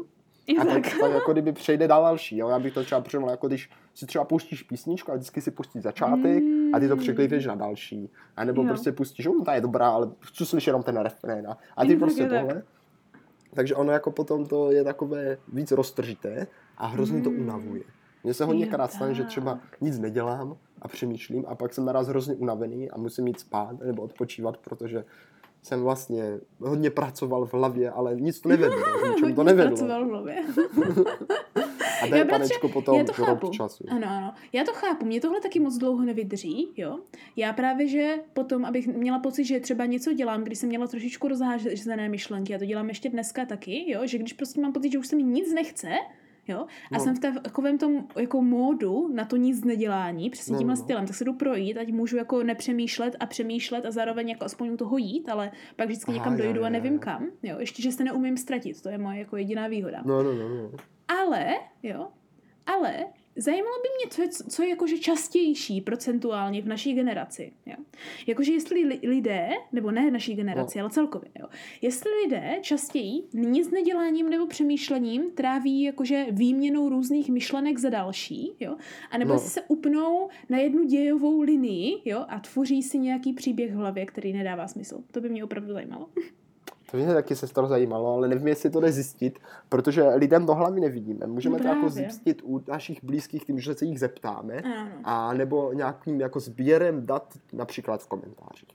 a tak, tak. tak jako kdyby přejde dál další. Jo? Já bych to třeba přemlel, jako když si třeba pustíš písničku a vždycky si pustíš začátek a ty to překlípeš na další. A nebo Jo. prostě pustíš, no ta je dobrá, ale chci slyšet jenom ten refrén. A, ty prostě tohle. Takže ono jako potom to je takové víc roztržité a hrozně to Mm. unavuje. Mně se hodně Jo, krát stane, že třeba nic nedělám a přemýšlím a pak jsem naraz hrozně unavený a musím jít spát nebo odpočívat, protože jsem vlastně hodně pracoval v hlavě, ale nic to *laughs* nevedlo, ničemu to Hodně nevedlo. pracoval v hlavě. *laughs* A to je Já, bratře, panečko potom já to rok chápu. času. Ano, ano. Já to chápu. Mě tohle taky moc dlouho nevydrží, jo. Já právě, že potom, abych měla pocit, že třeba něco dělám, když jsem měla trošičku rozházené myšlenky, já to dělám ještě dneska taky, jo, že když prostě mám pocit, že už se mi nic nechce, jo, a No. jsem v takovém tom jako módu na to nic nedělání, přesně No, tímhle no, no. stylem, tak se jdu projít, ať můžu jako nepřemýšlet a přemýšlet a zároveň jako aspoň u toho jít, ale pak vždycky Aha, někam jo, dojdu jo, a jo. nevím kam, jo, ještě, že se neumím ztratit, to je moje jako jediná výhoda. No, no, no, no. Ale, jo, ale zajímalo by mě, co je, co je jakože častější procentuálně v naší generaci. Jo? Jakože jestli li, lidé, nebo ne naší generaci, No. ale celkově, jo? jestli lidé častěji nic neděláním nebo přemýšlením tráví jakože výměnou různých myšlenek za další, jo? a nebo No. no. se upnou na jednu dějovou linii jo? a tvoří si nějaký příběh v hlavě, který nedává smysl. To by mě opravdu zajímalo. *laughs* To mě taky se to zajímalo, ale nevím, jestli to jde zjistit, protože lidem do hlavy nevidíme. Můžeme No to jako zjistit u našich blízkých tím, že se jich zeptáme, Ano. a nebo nějakým jako sběrem dat například v komentářích.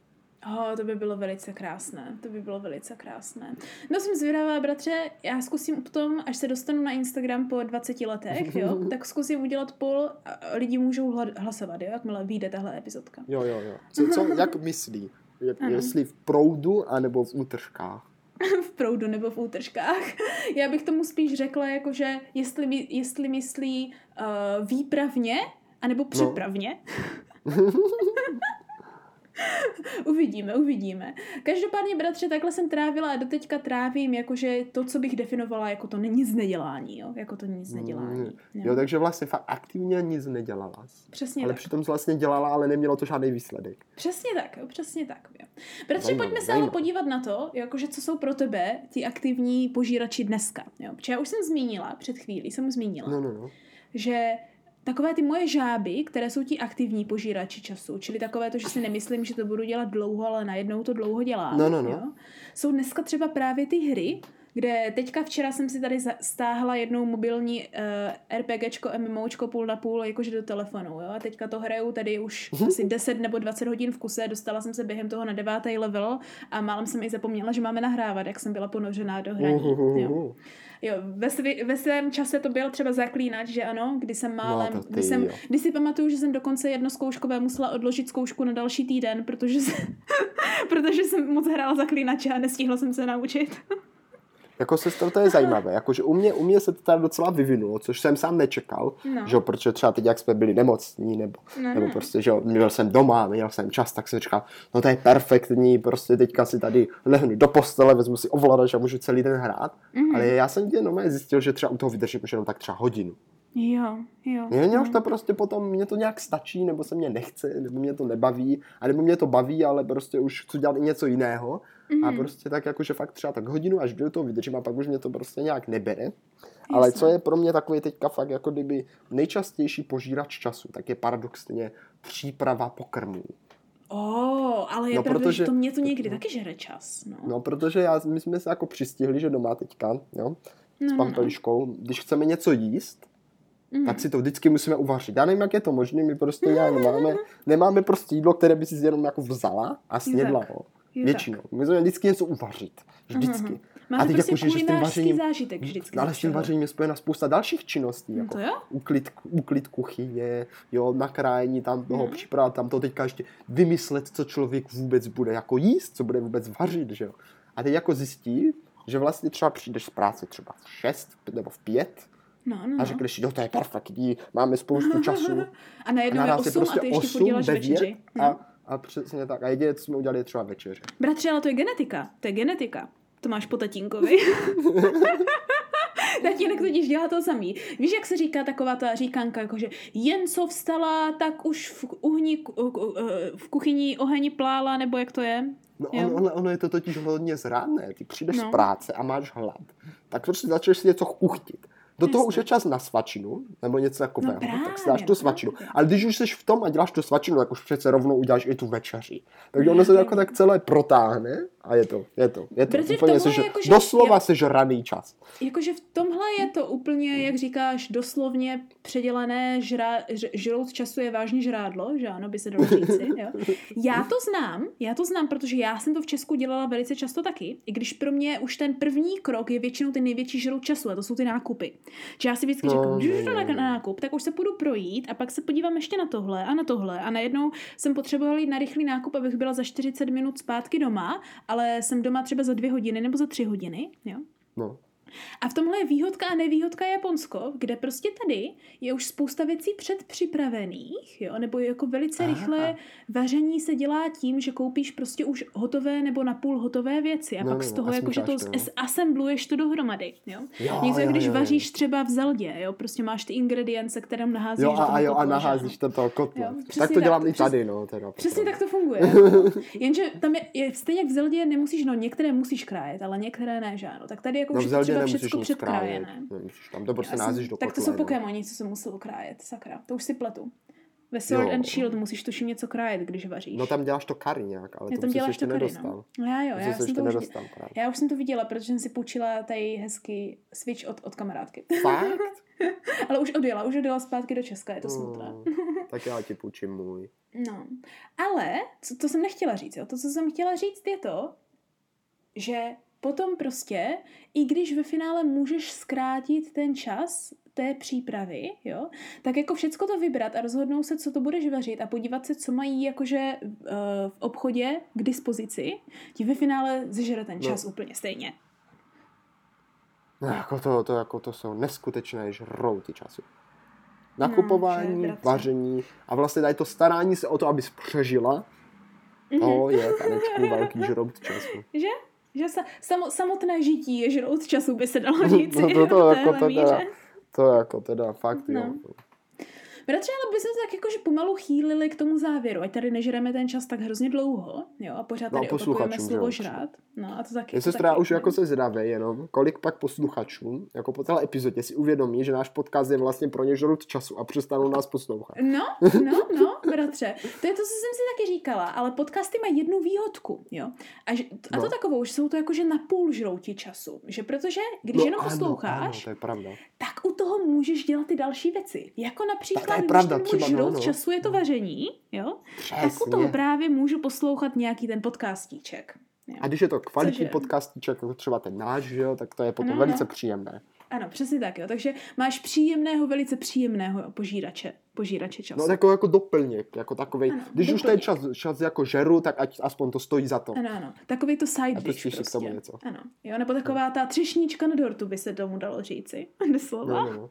Oh, to by bylo velice krásné. To by bylo velice krásné. No jsem zvědavá, bratře, já zkusím potom, až se dostanu na Instagram po 20 letech, jo, *laughs* tak zkusím udělat poll a lidi můžou hla- hlasovat, jo, jakmile vyjde tahle epizodka. Jo, jo, jo. Co, co jak myslí? Je, jestli v proudu, anebo v útržkách. *laughs* v proudu nebo v útržkách. Já bych tomu spíš řekla, jakože jestli, jestli myslí uh, výpravně, anebo přepravně. *laughs* *laughs* uvidíme, uvidíme. Každopádně, bratře, takhle jsem trávila a doteďka trávím, jakože to, co bych definovala, jako to nic nedělání, jo? Jako to nic nedělání. Mm, Jo, takže vlastně fakt aktivně nic nedělala. Přesně Ale tak. přitom vlastně dělala, ale nemělo to žádný výsledek. Přesně tak, jo, přesně tak. Jo. Bratře, Zajímavé, pojďme se ale zajímavé. podívat na to, jakože co jsou pro tebe ty aktivní požírači dneska. Jo. Protože já už jsem zmínila, před chvílí jsem zmínila, No, no, no. že takové ty moje žáby, které jsou ti aktivní požírači času, čili takové to, že si nemyslím, že to budu dělat dlouho, ale najednou to dlouho dělám, No, no, no. Jo? jsou dneska třeba právě ty hry, kde teďka včera jsem si tady stáhla jednou mobilní uh, RPGčko, MMOčko půl na půl, jakože do telefonu, jo, a teďka to hraju tady už asi 10 nebo 20 hodin v kuse, dostala jsem se během toho na devátý level a málem jsem i zapomněla, že máme nahrávat, jak jsem byla ponořená do hraní, jo. Uhuhuhu. Jo, ve, svý, ve svém čase to byl třeba zaklínač, že ano, kdy jsem málem, No, ty kdy, jsem, jo. kdy si pamatuju, že jsem dokonce jedno zkouškové musela odložit zkoušku na další týden, protože, *laughs* protože jsem moc hrála zaklínače a nestihla jsem se naučit. Jako sestro, to je zajímavé. Jakože u mě, u mě se to tady docela vyvinulo, což jsem sám nečekal, No. že protože třeba teď, jak jsme byli nemocní, nebo, No, nebo no. prostě, že měl jsem doma, měl jsem čas, tak jsem říkal, no to je perfektní, prostě teďka si tady lehnu do postele, vezmu si ovladač a můžu celý den hrát. Mhm. Ale já jsem jenom zjistil, že třeba u toho vydržím už jenom tak třeba hodinu. Jo, jo. Mě, mě už to prostě potom, mě to nějak stačí, nebo se mě nechce, nebo mě to nebaví, a nebo mě to baví, ale prostě už chci dělat i něco jiného. A Mhm. prostě tak jakože fakt třeba tak hodinu až do toho vydržím a pak už mě to prostě nějak nebere. Ale Jasně. co je pro mě takový teďka fakt jako kdyby nejčastější požírač času, tak je paradoxně příprava pokrmů. Oh, ale je No, no, pravda, protože- že to mě to někdy taky žere čas. No, No, protože já, my jsme se jako přistihli, že doma teďka, jo, no, s no, pampeliškou, když chceme něco jíst, Mhm. tak si to vždycky musíme uvařit. Já nevím, jak je to možné, my prostě nějak nemáme, nemáme prostě jídlo, které by si jenom jako vzala a snědla ho. Většinou. My musíme vždycky něco uvařit. Vždycky. Mhm. Máme teď prostě jako, že- s tím vařením- zážitek vždycky. No, ale s tím vařením je spojena spousta dalších činností. No Jako to jo? Uklid, uklid kuchyně, jo, nakrájení tam toho Mhm. příprav, tam to teďka ještě vymyslet, co člověk vůbec bude jako jíst, co bude vůbec vařit, že jo. A teď jako zjistí, že vlastně třeba přijdeš z práce třeba v 6 nebo v 5 No, no, a no. řekneš si, no to je perfektní, máme spoustu *laughs* času. A najednou je naraz 8 a ty ještě furt děláš večeři. No. a, a přesně tak. A jediné, co jsme udělali, je třeba večeře. Bratře, ale to je genetika. To je genetika. To máš po tatínkovi. *laughs* Tatínek totiž dělá to samý. Víš, jak se říká taková ta říkanka, jakože jen co vstala, tak už v, uhni, v kuchyni oheň plála, nebo jak to je? No ono, ono, ono, je to totiž hodně zrádné. Ty přijdeš No. z práce a máš hlad. Tak prostě začneš si něco chuchtit. Do toho už je čas na svačinu, nebo něco takového. No tak si dáš tu svačinu. právě. Ale když už jsi v tom a děláš tu svačinu, tak už přece rovnou uděláš i tu večeři. Takže ono se jako tak celé protáhne a je to, je to, je to. Protože úplně sež, jako, že- doslova já- sežraný čas. Jakože v tomhle je to úplně, jak říkáš, doslovně předělané žra, ž, žrout času je vážně žrádlo, že ano, by se dalo říci. *laughs* Jo? Já to znám, já to znám, protože já jsem to v Česku dělala velice často taky, i když pro mě už ten první krok je většinou ten největší žrout času a to jsou ty nákupy. Že já si vždycky No, řeknu, když už jdu na, na nákup, tak už se půjdu projít a pak se podívám ještě na tohle a na tohle a najednou jsem potřebovala jít na rychlý nákup, abych byla za 40 minut zpátky doma, ale jsem doma třeba za dvě hodiny nebo za tři hodiny, jo. No. A v tomhle je výhodka a nevýhodka Japonsko, kde prostě tady je už spousta věcí předpřipravených, jo, nebo jako velice Aha. rychle vaření se dělá tím, že koupíš prostě už hotové nebo napůl hotové věci a No, pak no, z no, toho jako, že to no. assembluješ to dohromady, jo. Jo, Něco, jo, když jo, jo. vaříš třeba v zeldě, jo, prostě máš ty ingredience, kterým naházíš Jo, a, a jo, a naházíš to toho kotla. Jo, tak to tak, dělám to i přes- tady, no. Teda, Přesně tak to funguje. *laughs* Jenže tam je, je, stejně jak v Zeldě nemusíš, no některé musíš krájet, ale některé ne, že ano. Tak tady jako No už v Zeldě třeba nemusíš všechno nic krájet. Nemusíš, tam to prostě jsem- názíš do tak to jsou no. Pokémoni, co se muselo krájet, sakra. To už si pletu. Ve Sword Jo. and Shield musíš tuším něco krájet, když vaříš. No tam děláš to kary nějak, ale Já to tam jsi děláš ještě to curry, nedostal. no. no. já jo, To já jsem to už, nedostal právě. já už jsem to viděla, protože jsem si půjčila tady hezký switch od, od kamarádky. Fakt? *laughs* ale už odjela, už odjela zpátky do Česka, je to smutné. No, *laughs* tak já ti půjčím můj. No, ale, co, to jsem nechtěla říct, jo. To, co jsem chtěla říct, je to, že potom prostě, i když ve finále můžeš zkrátit ten čas té přípravy, jo, tak jako všecko to vybrat a rozhodnout se, co to budeš vařit a podívat se, co mají jakože uh, v obchodě k dispozici, ti ve finále zežere ten čas no. úplně stejně. No, jako to, to, jako to jsou neskutečné žrouty času. Nakupování, že, no, vaření a vlastně tady to starání se o to, abys přežila, Mhm. to je tanečku *laughs* velký žrout času. Že? Že sa, samo, samotné žití je žrout času, by se dalo říct. No to, *laughs* to, jako téhle teda, to jako teda fakt, No. jo. Bratře, ale by se tak jakože pomalu chýlili k tomu závěru, ať tady nežereme ten čas tak hrozně dlouho, jo, a pořád No tady opakujeme posluchačům, slovo žrát. No a to taky. Je sestra taky, už no. jako se zdravé jenom, kolik pak posluchačů, jako po celé epizodě si uvědomí, že náš podcast je vlastně pro ně žrout času a přestanou nás poslouchat. No, no, no, bratře. To je to, co jsem si taky říkala, ale podcasty mají jednu výhodku, jo. A, že, a to No. takovou, že jsou to jakože na půl žrouti času. Že protože, když jenom ano, posloucháš, ano, to je pravda. tak u toho můžeš dělat ty další věci. Jako například, Je když pravda, můj třeba, no, žrout no. času je to vaření, jo, tak u toho právě můžu poslouchat nějaký ten podcastíček. Jo. A když je to kvalitní Cože? podcastíček, jako třeba ten náš, že jo, tak to je potom Ano, velice no. příjemné. Ano, přesně tak, jo. Takže máš příjemného, velice příjemného požírače, požírače času. No jako, jako doplněk, jako takovej, Ano, když už ten doplněk. čas, čas jako žeru, tak ať aspoň to stojí za to. Ano, ano. Takový to side A dish si k prostě. tomu něco. Ano. Jo, nebo taková ta třešníčka na dortu by se tomu dalo říci. *laughs* Doslova. No, no, no.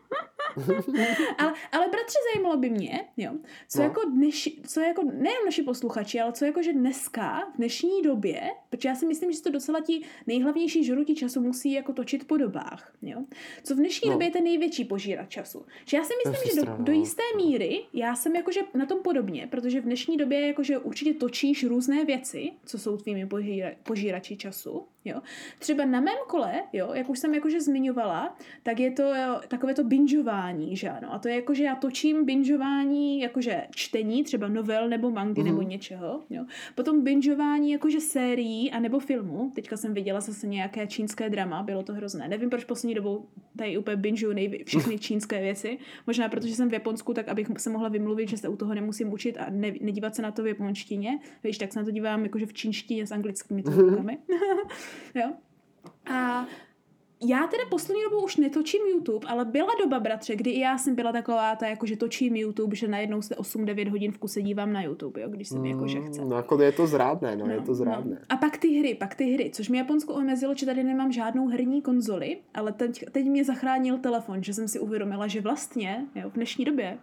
*laughs* Ale, ale bratře, zajímalo by mě, jo, co No. jako dneš, co jako, nejen naši posluchači, ale co jako, že dneska, v dnešní době, protože já si myslím, že to docela ti nejhlavnější žrutí času musí jako točit po dobách, jo. Co v dnešní No. době je ten největší požírat času. Že já si myslím, že do, do no. jisté míry, já jsem jakože na tom podobně, protože v dnešní době jakože určitě točíš různé věci, co jsou tvými požíra, požírači času, jo. Třeba na mém kole, jo, jak už jsem jakože zmiňovala, tak je to jo, takové to bingeování, že ano. A to je jako, že já točím bingeování, jakože čtení, třeba novel nebo mangy Mhm. nebo něčeho, jo. Potom bingeování jakože sérií a nebo filmu. Teďka jsem viděla zase nějaké čínské drama, bylo to hrozné. Nevím, proč poslední dobou tady úplně bingeu nejvě- všechny čínské věci. Možná protože jsem v Japonsku, tak abych se mohla vymluvit, že se u toho nemusím učit a ne, nedívat se na to v japonštině. Víš, tak se na to dívám jakože v čínštině s anglickými *laughs* titulkami. *laughs* *laughs* jo. A já teda poslední dobou už netočím YouTube, ale byla doba, bratře, kdy i já jsem byla taková ta, jako že točím YouTube, že najednou se 8-9 hodin v kuse dívám na YouTube, jo, když se mi jako že chce. Mm, No jako je to zrádné, no, je to zrádné. A pak ty hry, pak ty hry, což mě Japonsko omezilo, že tady nemám žádnou herní konzoli, ale teď, teď mě zachránil telefon, že jsem si uvědomila, že vlastně jo, v dnešní době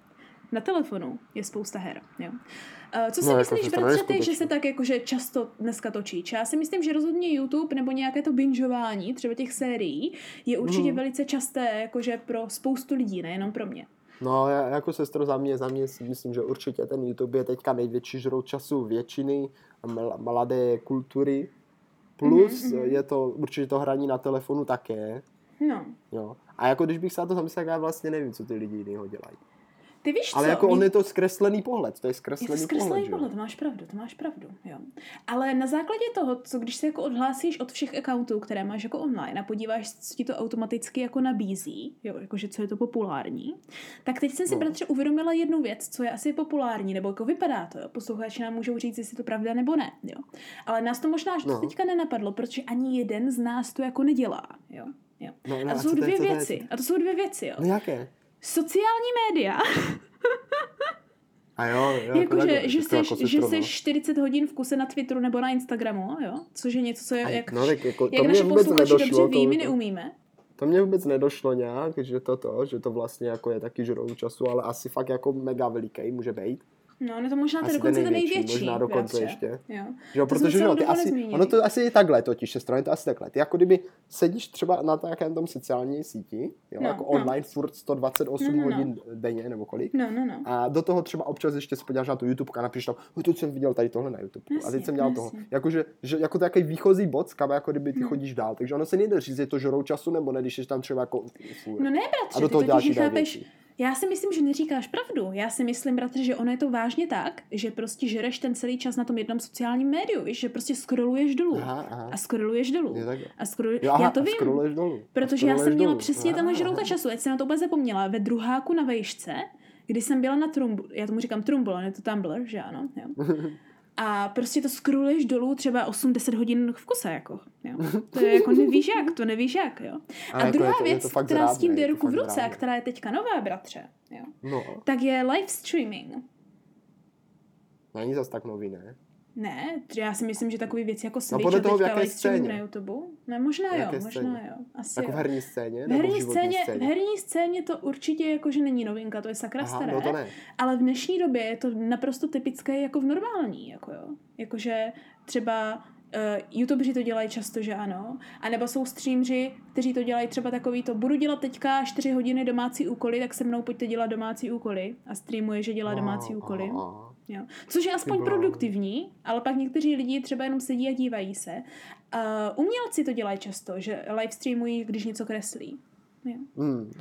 na telefonu je spousta her. Jo. Uh, Co si No, jako myslíš, je bratře, ty, že se tak jakože často dneska točí? Já si myslím, že rozhodně YouTube nebo nějaké to bingeování, třeba těch sérií, je určitě Mhm. velice časté jakože pro spoustu lidí, nejenom pro mě. No, já, jako sestro za mě, za mě si myslím, že určitě ten YouTube je teďka největší žrout času většiny ml- mladé kultury. Plus Mhm, mhm. je to určitě to hraní na telefonu také. No, Jo. A jako když bych se na to zamyslel, já vlastně nevím, co ty lidi jinýho dělají. Ty víš Ale co? jako on je to zkreslený pohled, to je Je to zkreslený, zkreslený pohled, jo? pohled, to máš pravdu, to máš pravdu, jo. Ale na základě toho, co když se jako odhlásíš od všech accountů, které máš jako online a podíváš, co ti to automaticky jako nabízí, jo, jakože co je to populární, tak teď jsem si, No. bratře, uvědomila jednu věc, co je asi populární, nebo jako vypadá to, jo. Posluchači nám můžou říct, jestli to pravda nebo ne, jo. Ale nás to možná až No. teďka nenapadlo, protože ani jeden z nás to jako nedělá, jo. jo. No, no, a to jsou dvě věci. A to jsou dvě věci, jo. No jaké? Sociální média A jo, jo *laughs* jako, takhle, že, že, jsi, jako že jsi no. 40 hodin v kuse na Twitteru nebo na Instagramu, jo? Což je něco, co je, jak, no, tak jako, jak vůbec posluchači nedošlo, dobře ví, to- my neumíme. To mě vůbec nedošlo nějak, že to to, že to vlastně jako je taky žrou času, ale asi fakt jako mega veliký může být. No, no to možná to dokonce ten největší, největší. možná dokonce bratře. ještě. Jo. Jo, protože jo, ty asi, nezmínili. ono to asi je takhle totiž, je to asi takhle. Ty jako kdyby sedíš třeba na nějakém tom sociální síti, jo, No, jako no. online furt 128 No, no, no. hodin denně, nebo kolik. No, no, no. A do toho třeba občas ještě se podíváš na tu YouTube a napíšeš tam, "Oj, teď jsem viděl tady tohle na YouTube. a Jasně, teď jsem dělal toho. jasně. Jakože, že, jako takový výchozí bod, kam jako kdyby ty Hmm. chodíš dál. Takže ono se nejde říct, je to žrou času, nebo ne, když jsi tam třeba jako furt. No ne, a bratře, do ty toho děláš totiž nechápeš. Já si myslím, že neříkáš pravdu. Já si myslím, bratře, že ono je to vážně tak, že prostě žereš ten celý čas na tom jednom sociálním médiu, víš, že prostě scrolluješ dolů. Aha, aha. A scrolluješ dolů. Je takhle. A scroll... Jo, aha, já to vím. dolů. Protože já jsem scrolluješ měla dolů. přesně Aha, tenhle žrouta času, ať jsem na to úplně zapomněla, ve druháku na vejšce, kdy jsem byla na Trumbu, já tomu říkám Trumbl, ale je to Tumblr, že ano, jo. *laughs* A prostě to scrolluješ dolů třeba 8-10 hodin v kuse, jako, jo. To je jako nevíš jak, to nevíš jak, jo. A, jako je druhá to- je věc, to která s tím jde ruku v ruce a zrádné. která je teďka nová, bratře, jo, No, tak je live streaming. není zas tak nový, ne? Ne, že já si myslím, že takový věci jako Switch podle a toho, v jaké scéně. na YouTube. Ne, možná jo, možná scéně? jo. Asi Jako v herní scéně? V herní, scéně, scéně? v herní scéně to určitě jakože není novinka, to je sakra Aha, staré, no to ne. ale v dnešní době je to naprosto typické jako v normální, jako jo. Jakože třeba uh, youtubeři to dělají často, že ano, a nebo jsou streamři, kteří to dělají třeba takový to, budu dělat teďka 4 hodiny domácí úkoly, tak se mnou pojďte dělat domácí úkoly a streamuje, že dělá domácí úkoly. aha. Jo. Což je aspoň bláho. produktivní, ale pak někteří lidi třeba jenom sedí a dívají se. Uh, umělci to dělají často, že live streamují, když něco kreslí. Jo. Hmm.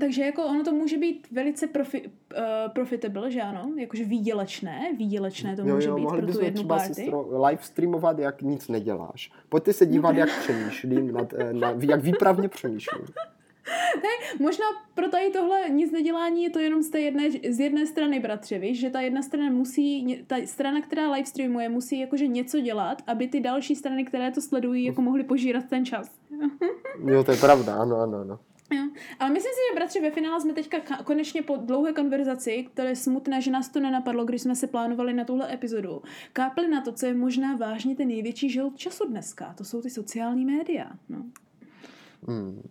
Takže jako ono to může být velice profi, uh, profitable, že ano? Jakože výdělečné, výdělečné to Jo, může jo, být mohli pro tu jednu třeba party. live streamovat, jak nic neděláš. Pojďte se dívat, jak přemýšlím, nad, eh, na, jak výpravně přemýšlím. *laughs* Možná pro tady tohle nic nedělání je to jenom z té jedné, z jedné strany, bratře, víš, že ta jedna strana musí, ta strana, která live streamuje, musí jakože něco dělat, aby ty další strany, které to sledují, jako mohly požírat ten čas. *laughs* Jo, to je pravda, ano, ano, ano. Jo. Ale myslím si, že bratře, ve finále jsme teďka ka- konečně po dlouhé konverzaci, které je smutné, že nás to nenapadlo, když jsme se plánovali na tuhle epizodu, kápli na to, co je možná vážně ten největší žout času dneska. To jsou ty sociální média. No. Hmm.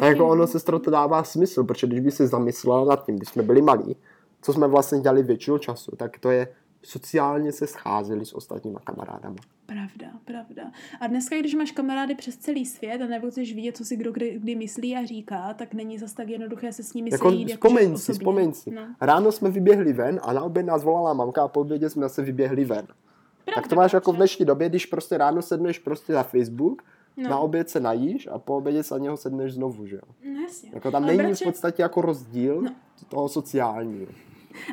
Tak jako ono, sestro, to dává smysl, protože když by se zamyslela nad tím, když jsme byli malí, co jsme vlastně dělali většinu času, tak to je sociálně se scházeli s ostatníma kamarádama. Pravda, pravda. A dneska, když máš kamarády přes celý svět a nebo chceš vidět, co si kdo kdy, kdy myslí a říká, tak není zas tak jednoduché se s nimi Jako sejít. vzpomeň jakože si, vzpomeň si. No. Ráno jsme vyběhli ven a na oběd nás volala mamka a po obědě jsme zase vyběhli ven. Pravda, tak to máš jako v dnešní době, když prostě ráno sedneš prostě na Facebook, No. na oběd se najíš a po obědě se na něho sedneš znovu, že jo. No jasně. Jako tam Ale není bratře- v podstatě jako rozdíl No. toho sociálního.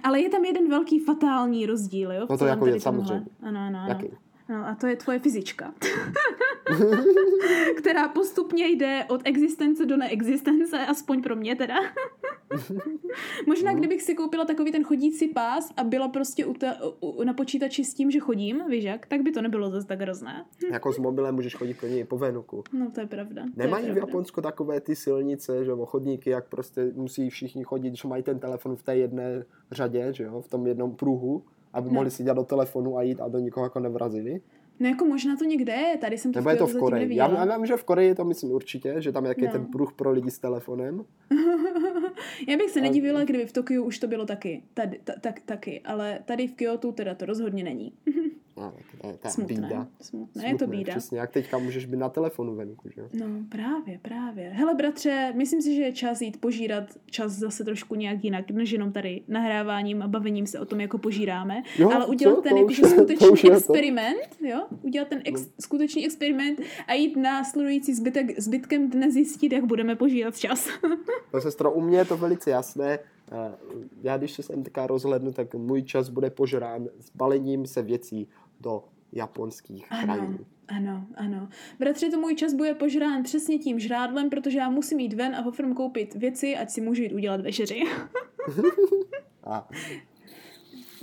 Ale je tam jeden velký fatální rozdíl, jo? No to jako je samozřejmě. Ano, ano, ano. Jaký? No, a to je tvoje fyzička. *laughs* která postupně jde od existence do neexistence, aspoň pro mě teda. *laughs* Možná Mhm. kdybych si koupila takový ten chodící pás a byla prostě u ta, u, na počítači s tím, že chodím, víš jak, tak by to nebylo zase tak hrozné. *laughs* Jako s mobilem můžeš chodit pro něj po venuku. No to je pravda. to je Nemají v pravda. Japonsku takové ty silnice, že chodníky, jak prostě musí všichni chodit, že mají ten telefon v té jedné řadě, že jo, v tom jednom pruhu, aby No. mohli si dělat do telefonu a jít a do nikoho jako nevrazili. No jako možná to někde je, tady jsem to Nebo je to v Koreji. Já, já vím, že v Koreji je to myslím určitě, že tam jak je No. ten pruh pro lidi s telefonem. *laughs* Já bych se A- nedivila, kdyby v Tokiu už to bylo taky, tady, ta, tak, taky, ale tady v Kyoto teda to rozhodně není. No, tak ta Smutné, bída. smutné, je to Smutné, bída. Přesně, jak teďka můžeš být na telefonu venku, že jo. No právě, právě. Hele bratře, myslím si, že je čas jít požírat čas zase trošku nějak jinak, než jenom tady nahráváním a bavením se o tom, jako požíráme, Jo, ale udělat co? ten jakože skutečný je to. experiment, jo? Udělat ten ex- skutečný experiment a jít následující zbytek, zbytkem dne zjistit, jak budeme požírat čas. *laughs* No sestro, u mě je to velice jasné. Já když se sem teďka rozhlednu, tak můj čas bude požrán s balením se věcí do japonských Ano, krajů. ano, ano. Bratře, to můj čas bude požrán přesně tím žrádlem, protože já musím jít ven a hofrem koupit věci, ať si můžu jít udělat večeři. *laughs* A,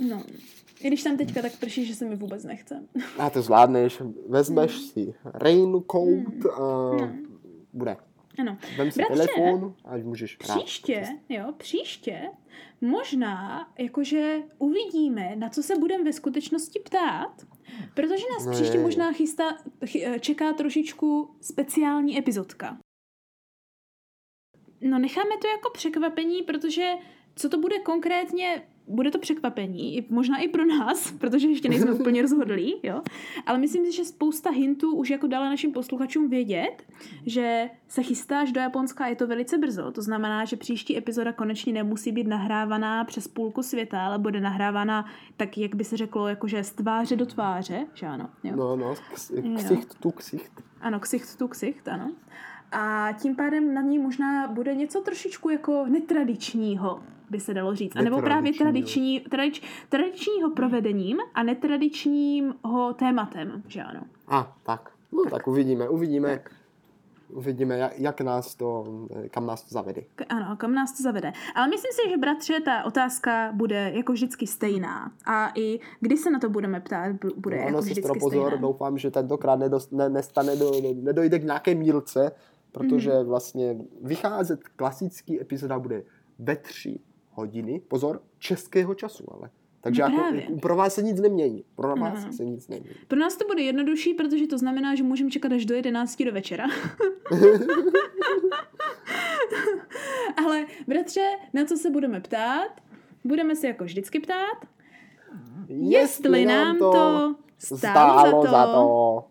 No. I když tam teďka tak prší, že se mi vůbec nechce. a to zvládneš, vezmeš si raincoat a Hmm. bude. Ano. Vem si Bratře, telefon a můžeš hrát. Příště, jo, příště, možná, jakože uvidíme, na co se budeme ve skutečnosti ptát, protože nás No příště je. možná chystá, chy- čeká trošičku speciální epizodka. no necháme to jako překvapení, protože co to bude konkrétně, bude to překvapení, možná i pro nás, *laughs* protože ještě nejsme *laughs* úplně rozhodlí, jo. Ale myslím si, že spousta hintů už jako dala našim posluchačům vědět, že se chystáš do Japonska a je to velice brzo. To znamená, že příští epizoda konečně nemusí být nahrávaná přes půlku světa, ale bude nahrávána tak, jak by se řeklo, jakože z tváře do tváře, že ano. Jo. No, no, ksicht tu ksicht. Ano, ksicht tu ksicht, ano. A tím pádem na ní možná bude něco trošičku jako netradičního, by se dalo říct. A nebo právě tradiční, tradič, tradičního provedením a netradičního tématem, že ano. A, tak. No, tak. tak uvidíme, uvidíme. Tak. Uvidíme, jak, nás to, kam nás to zavede. Ano, kam nás to zavede. Ale myslím si, že bratře, ta otázka bude jako vždycky stejná. A i když se na to budeme ptát, bude no, jako vždycky pozor, stejná. doufám, že tentokrát nedost, ne, nestane do, nedojde k nějaké mílce, protože mm. vlastně vycházet klasický epizoda bude ve tři hodiny, pozor, českého času, ale. Takže no jako, pro vás se nic nemění. Pro vás no. se nic nemění. Pro nás to bude jednodušší, protože to znamená, že můžeme čekat až do 11 do večera. *laughs* Ale bratře, na co se budeme ptát? Budeme se jako vždycky ptát, jestli, jestli nám to, to stálo, stálo za to. Za to.